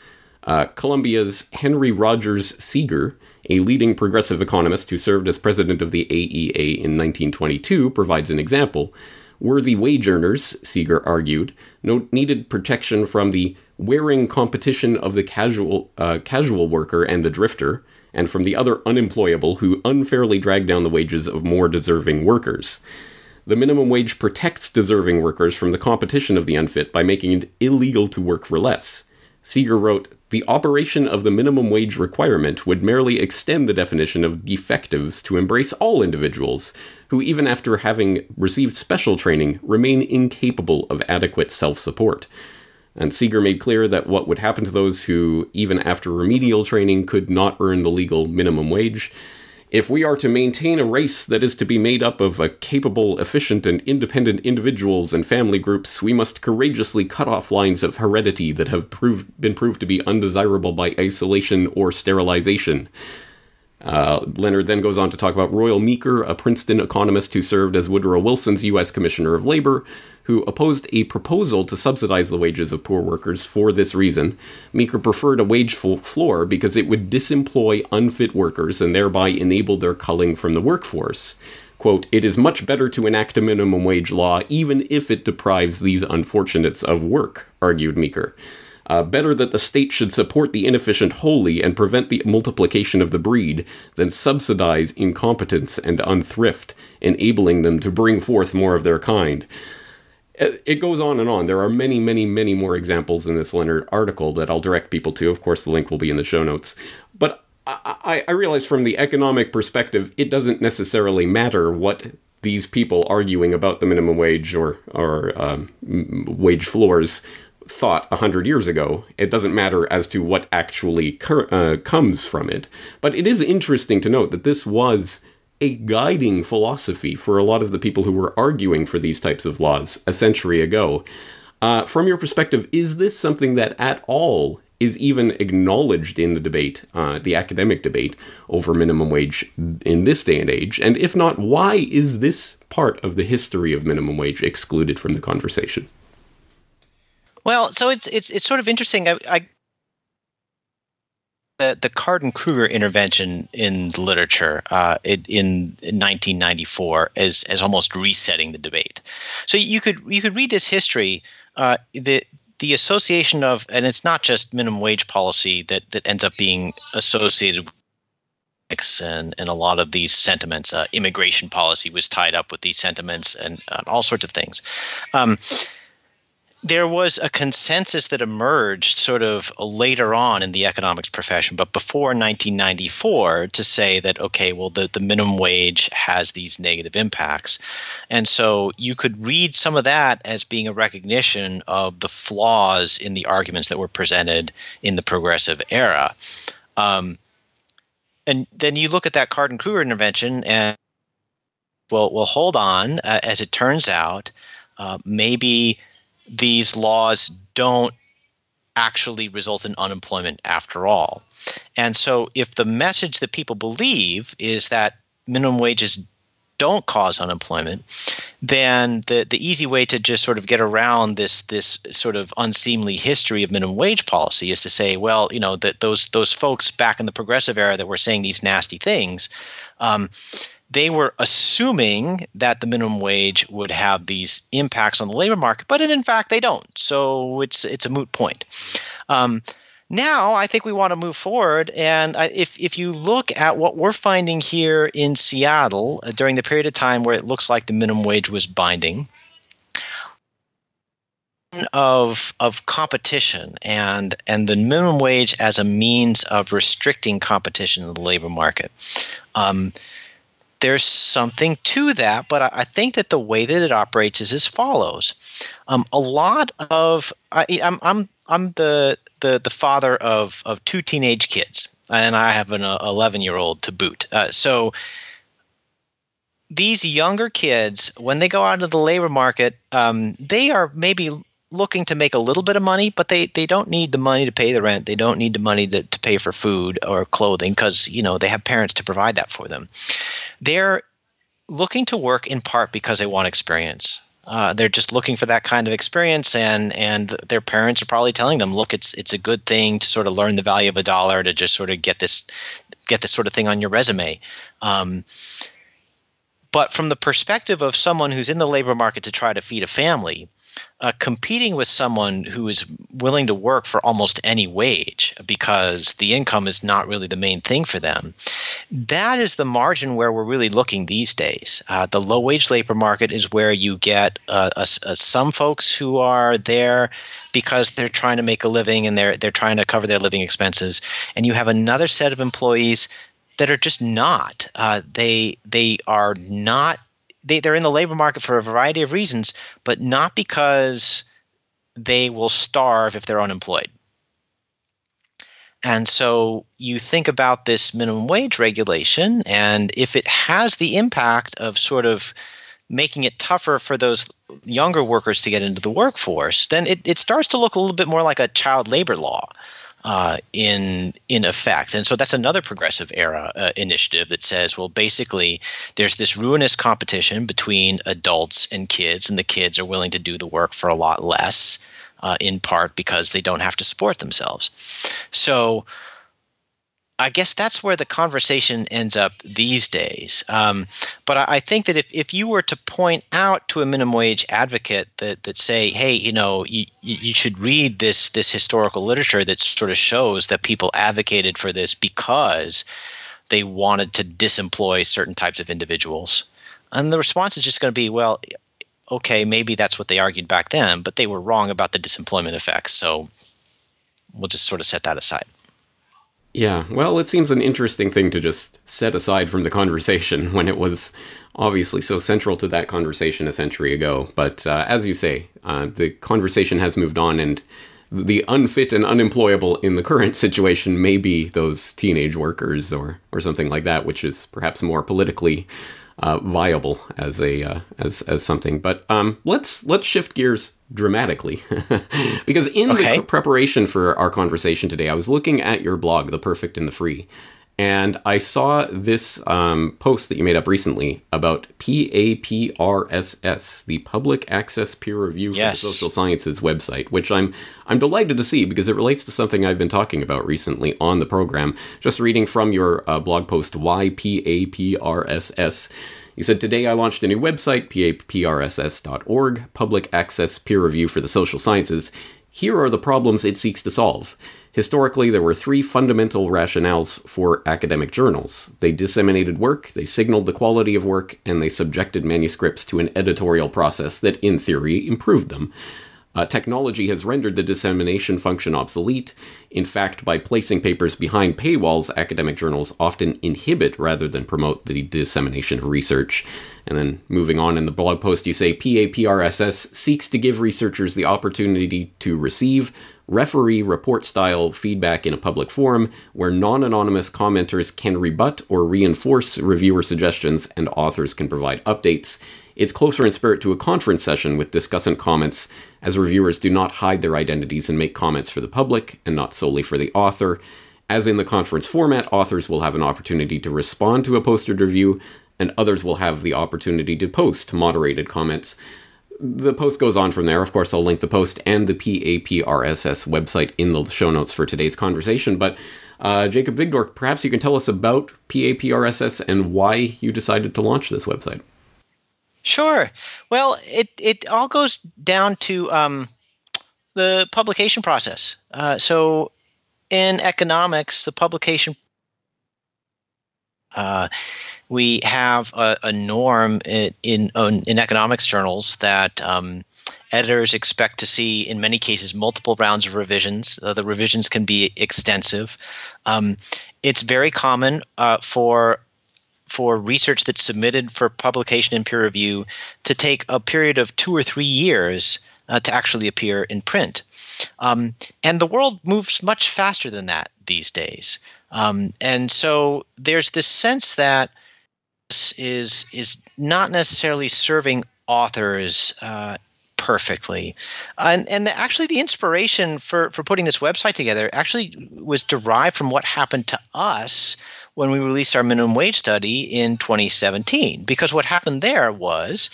Uh, Columbia's Henry Rogers Seager, a leading progressive economist who served as president of the AEA in 1922, provides an example. Worthy wage earners, Seager argued, needed protection from the wearing competition of the casual, uh, casual worker and the drifter, and from the other unemployable who unfairly drag down the wages of more deserving workers. The minimum wage protects deserving workers from the competition of the unfit by making it illegal to work for less. Seager wrote, The operation of the minimum wage requirement would merely extend the definition of defectives to embrace all individuals who, even after having received special training, remain incapable of adequate self support. And Seager made clear that what would happen to those who, even after remedial training, could not earn the legal minimum wage. If we are to maintain a race that is to be made up of a capable, efficient, and independent individuals and family groups, we must courageously cut off lines of heredity that have proved, been proved to be undesirable by isolation or sterilization. Uh, Leonard then goes on to talk about Royal Meeker, a Princeton economist who served as Woodrow Wilson's U.S. Commissioner of Labor, who opposed a proposal to subsidize the wages of poor workers for this reason. Meeker preferred a wage floor because it would disemploy unfit workers and thereby enable their culling from the workforce. Quote, it is much better to enact a minimum wage law even if it deprives these unfortunates of work, argued Meeker. Uh, better that the state should support the inefficient wholly and prevent the multiplication of the breed than subsidize incompetence and unthrift, enabling them to bring forth more of their kind. Uh, it goes on and on. There are many, many, many more examples in this Leonard article that I'll direct people to. Of course, the link will be in the show notes. But I, I realize from the economic perspective, it doesn't necessarily matter what these people arguing about the minimum wage or, or um, wage floors thought a hundred years ago. It doesn't matter as to what actually cur- uh, comes from it. But it is interesting to note that this was a guiding philosophy for a lot of the people who were arguing for these types of laws a century ago. Uh, from your perspective, is this something that at all is even acknowledged in the debate, uh, the academic debate over minimum wage in this day and age? And if not, why is this part of the history of minimum wage excluded from the conversation? Well, so it's it's it's sort of interesting. I, I the the Card and Krueger intervention in the literature uh, in, in 1994 as as almost resetting the debate. So you could you could read this history. Uh, the the association of and it's not just minimum wage policy that that ends up being associated and, and a lot of these sentiments. Uh, immigration policy was tied up with these sentiments and, and all sorts of things. Um, there was a consensus that emerged sort of later on in the economics profession, but before 1994, to say that, okay, well, the, the minimum wage has these negative impacts. And so you could read some of that as being a recognition of the flaws in the arguments that were presented in the progressive era. Um, and then you look at that Card and Krueger intervention and well, well, hold on. Uh, as it turns out, uh, maybe these laws don't actually result in unemployment after all. And so, if the message that people believe is that minimum wages don't cause unemployment, then the, the easy way to just sort of get around this this sort of unseemly history of minimum wage policy is to say, well, you know, that those those folks back in the progressive era that were saying these nasty things, um, they were assuming that the minimum wage would have these impacts on the labor market, but in fact they don't. So it's it's a moot point. Um, now I think we want to move forward, and if if you look at what we're finding here in Seattle uh, during the period of time where it looks like the minimum wage was binding, of of competition and and the minimum wage as a means of restricting competition in the labor market. Um, there's something to that, but I think that the way that it operates is as follows. Um, a lot of I, am I'm, I'm I'm the the the father of of two teenage kids, and I have an 11 year old to boot. Uh, so these younger kids, when they go out into the labor market, um, they are maybe looking to make a little bit of money, but they, they don't need the money to pay the rent. They don't need the money to, to pay for food or clothing because you know they have parents to provide that for them. They're looking to work in part because they want experience. Uh, they're just looking for that kind of experience, and and their parents are probably telling them, look, it's it's a good thing to sort of learn the value of a dollar to just sort of get this get this sort of thing on your resume. Um, but from the perspective of someone who's in the labor market to try to feed a family, uh, competing with someone who is willing to work for almost any wage because the income is not really the main thing for them, that is the margin where we're really looking these days. Uh, the low wage labor market is where you get uh, a, a, some folks who are there because they're trying to make a living and they're they're trying to cover their living expenses, and you have another set of employees that are just not. Uh, they they are not they, they're in the labor market for a variety of reasons, but not because they will starve if they're unemployed. And so you think about this minimum wage regulation, and if it has the impact of sort of making it tougher for those younger workers to get into the workforce, then it, it starts to look a little bit more like a child labor law uh, in in effect. And so that's another progressive era uh, initiative that says, well, basically, there's this ruinous competition between adults and kids, and the kids are willing to do the work for a lot less, uh, in part because they don't have to support themselves. So I guess that's where the conversation ends up these days. Um, but I, I, think that if, if you were to point out to a minimum wage advocate that, that say, hey, you know, you, you should read this this historical literature that sort of shows that people advocated for this because they wanted to disemploy certain types of individuals. And the response is just going to be, well, okay, maybe that's what they argued back then, but they were wrong about the disemployment effects. So we'll just sort of set that aside. Yeah, well, it seems an interesting thing to just set aside from the conversation [laughs] when it was obviously so central to that conversation a century ago. But uh, as you say, uh, the conversation has moved on, and the unfit and unemployable in the current [laughs] situation may be those teenage workers or, or something like that, which is perhaps more politically uh, viable as a uh, as as something. But um, let's let's shift gears dramatically [laughs] because in okay. the preparation for our conversation today, I was looking at your blog, The Perfect and the Free, and I saw this um, post that you made up recently about PAPRSS, the Public Access Peer Review yes. for the Social Sciences website, which I'm I'm delighted to see because it relates to something I've been talking about recently on the program. Just reading from your uh, blog post, why PAPRSS. You said, Today I launched a new website, paprss.org, Public Access Peer Review for the Social Sciences. Here are the problems it seeks to solve. Historically, there were three fundamental rationales for academic journals. They disseminated work, they signaled the quality of work, and they subjected manuscripts to an editorial process that, in theory, improved them. Uh, technology has rendered the dissemination function obsolete. In fact, by placing papers behind paywalls, academic journals often inhibit rather than promote the dissemination of research. And then moving on in the blog post, you say PAPRSS seeks to give researchers the opportunity to receive, referee report style feedback in a public forum where non anonymous commenters can rebut or reinforce reviewer suggestions and authors can provide updates. It's closer in spirit to a conference session with discussant comments, as reviewers do not hide their identities and make comments for the public and not solely for the author. As in the conference format, authors will have an opportunity to respond to a posted review, and others will have the opportunity to post moderated comments the post goes on from there. Of course, I'll link the post and the PAPRSS website in the show notes for today's conversation. But uh, Jacob Vigdor, perhaps you can tell us about PAPRSS and why you decided to launch this website. Sure. Well, it, it all goes down to um, the publication process. Uh, so, in economics, the publication uh, we have a, a norm in, in, in economics journals that um, editors expect to see in many cases multiple rounds of revisions. Uh, the revisions can be extensive. Um, it's very common uh, for for research that's submitted for publication and peer review to take a period of two or three years uh, to actually appear in print. Um, and the world moves much faster than that these days. Um, and so there's this sense that is is not necessarily serving authors uh, perfectly. And, and actually, the inspiration for, for putting this website together actually was derived from what happened to us when we released our minimum wage study in 2017. Because what happened there was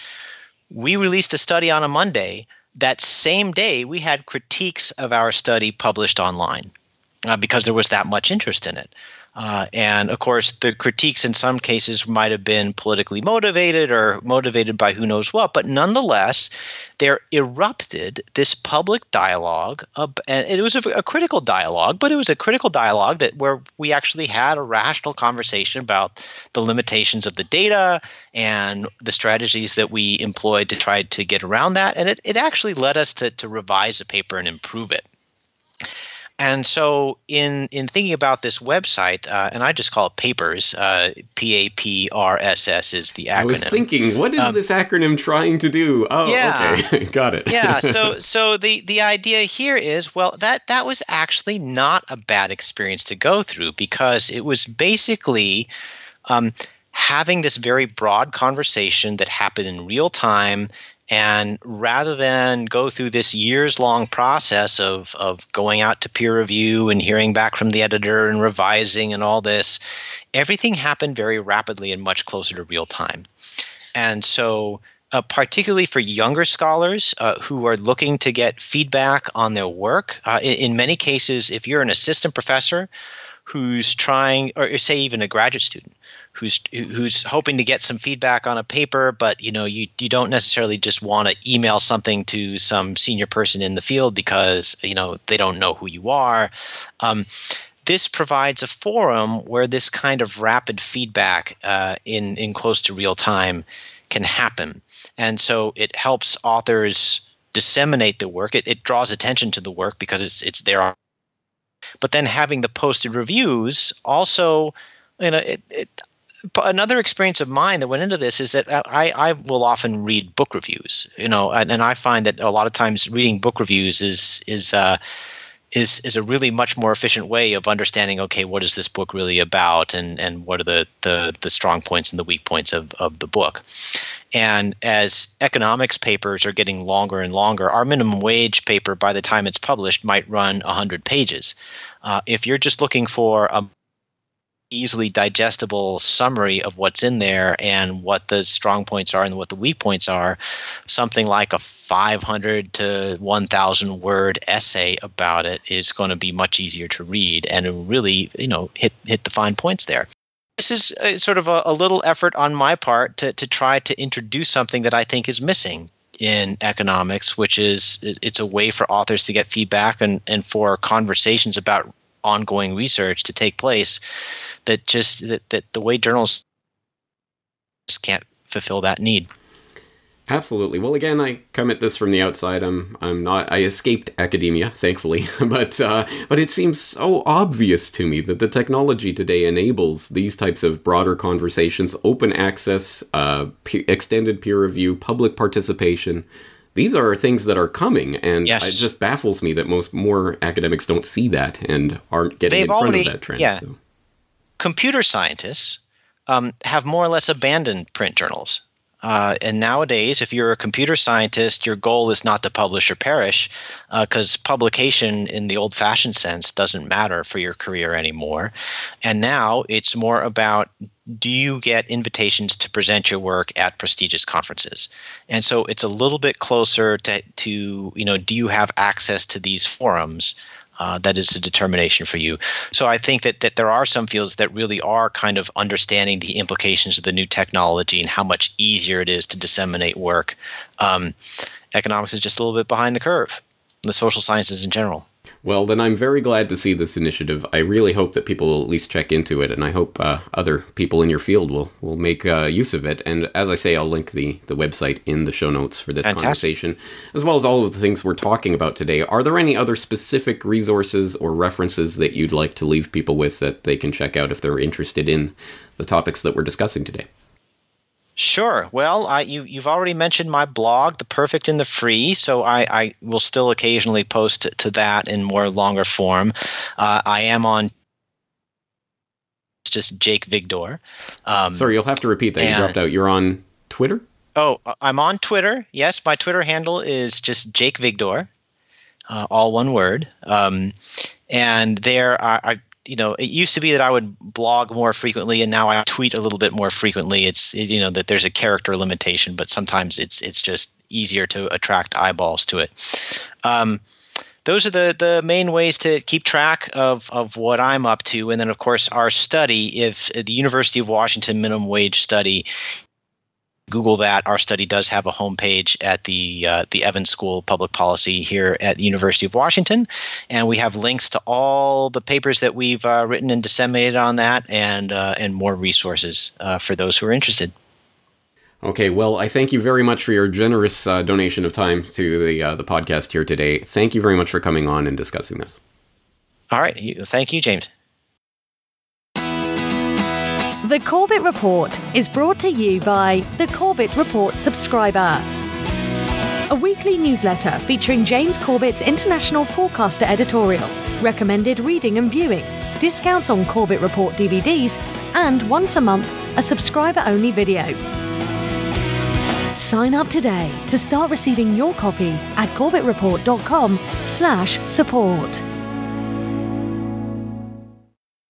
we released a study on a Monday. That same day, we had critiques of our study published online uh, because there was that much interest in it. Uh, and of course, the critiques in some cases might have been politically motivated or motivated by who knows what, but nonetheless, there erupted this public dialogue. Of, and it was a, a, critical dialogue, but it was a critical dialogue that where we actually had a rational conversation about the limitations of the data and the strategies that we employed to try to get around that. And it, it actually led us to, to revise the paper and improve it. And so, in in thinking about this website, uh, and I just call it Papers, uh, P A P R S S is the acronym. I was thinking, what is um, this acronym trying to do? Oh, yeah, okay, [laughs] got it. yeah. So, [laughs] so the the idea here is, well, that that was actually not a bad experience to go through because it was basically. Um, having this very broad conversation that happened in real time and rather than go through this years long process of, of going out to peer review and hearing back from the editor and revising and all this, everything happened very rapidly and much closer to real time. And so, uh, particularly for younger scholars uh, who are looking to get feedback on their work, uh, in, in many cases, if you're an assistant professor who's trying, or say even a graduate student who's who's hoping to get some feedback on a paper, but you know you you don't necessarily just want to email something to some senior person in the field because you know they don't know who you are. Um, this provides a forum where this kind of rapid feedback uh, in in close to real time can happen, and so it helps authors disseminate the work. It, it draws attention to the work because it's it's there. But then having the posted reviews also you know, it, it, another experience of mine that went into this is that I, I will often read book reviews, you know, and, and I find that a lot of times reading book reviews is is uh, is is a really much more efficient way of understanding. Okay, what is this book really about, and and what are the the, the strong points and the weak points of, of the book. And as economics papers are getting longer and longer, our minimum wage paper, by the time it's published, might run 100 pages. Uh, if you're just looking for a easily digestible summary of what's in there and what the strong points are and what the weak points are, something like a 500 to 1,000 word essay about it is going to be much easier to read and really, you know, hit hit the fine points there. This is sort of a, a little effort on my part to, to try to introduce something that I think is missing in economics, which is it's a way for authors to get feedback and, and for conversations about ongoing research to take place that just that, that the way journals just can't fulfill that need. Absolutely. Well, again, I come at this from the outside. I'm I'm not. I escaped academia, thankfully, [laughs] but uh, but it seems so obvious to me that the technology today enables these types of broader conversations, open access, uh, pe- extended peer review, public participation. These are things that are coming, and yes. it just baffles me that most more academics don't see that and aren't getting They've in front already, of that trend. Yeah. So. Computer scientists um, have more or less abandoned print journals uh, and nowadays, if you're a computer scientist, your goal is not to publish or perish, because uh, publication in the old fashioned sense doesn't matter for your career anymore. And now it's more about do you get invitations to present your work at prestigious conferences? And so it's a little bit closer to, to you know, do you have access to these forums? Uh, that is a determination for you. So I think that, that there are some fields that really are kind of understanding the implications of the new technology and how much easier it is to disseminate work. Um, economics is just a little bit behind the curve, the social sciences in general. Well, then I'm very glad to see this initiative. I really hope that people will at least check into it, and I hope uh, other people in your field will will make uh, use of it. And as I say, I'll link the the website in the show notes for this Fantastic. conversation, as well as all of the things we're talking about today. Are there any other specific resources or references that you'd like to leave people with that they can check out if they're interested in the topics that we're discussing today? Sure. Well, I, you, you've already mentioned my blog, The Perfect and the Free, so I, I will still occasionally post to that in more longer form. Uh, I am on it's just Jake Vigdor. Um, Sorry, you'll have to repeat that. You dropped out. You're on Twitter? Oh, I'm on Twitter. Yes, my Twitter handle is just Jake Vigdor, uh, all one word. Um, and there, I, I you know, it used to be that I would blog more frequently, and now I tweet a little bit more frequently. It's it, you know that there's a character limitation, but sometimes it's it's just easier to attract eyeballs to it. Um, those are the the main ways to keep track of of what I'm up to, and then of course our study. If the University of Washington minimum wage study Google that. Our study does have a homepage at the uh, the Evans School of Public Policy here at the University of Washington, and we have links to all the papers that we've uh, written and disseminated on that, and uh, and more resources uh, for those who are interested. Okay, well, I thank you very much for your generous uh, donation of time to the uh, the podcast here today. Thank you very much for coming on and discussing this. All right, thank you, James. The Corbett Report is brought to you by the Corbett Report subscriber. A weekly newsletter featuring James Corbett's International Forecaster editorial, recommended reading and viewing, discounts on Corbett Report DVDs, and once a month, a subscriber only video. Sign up today to start receiving your copy at corbettreport.com slash support.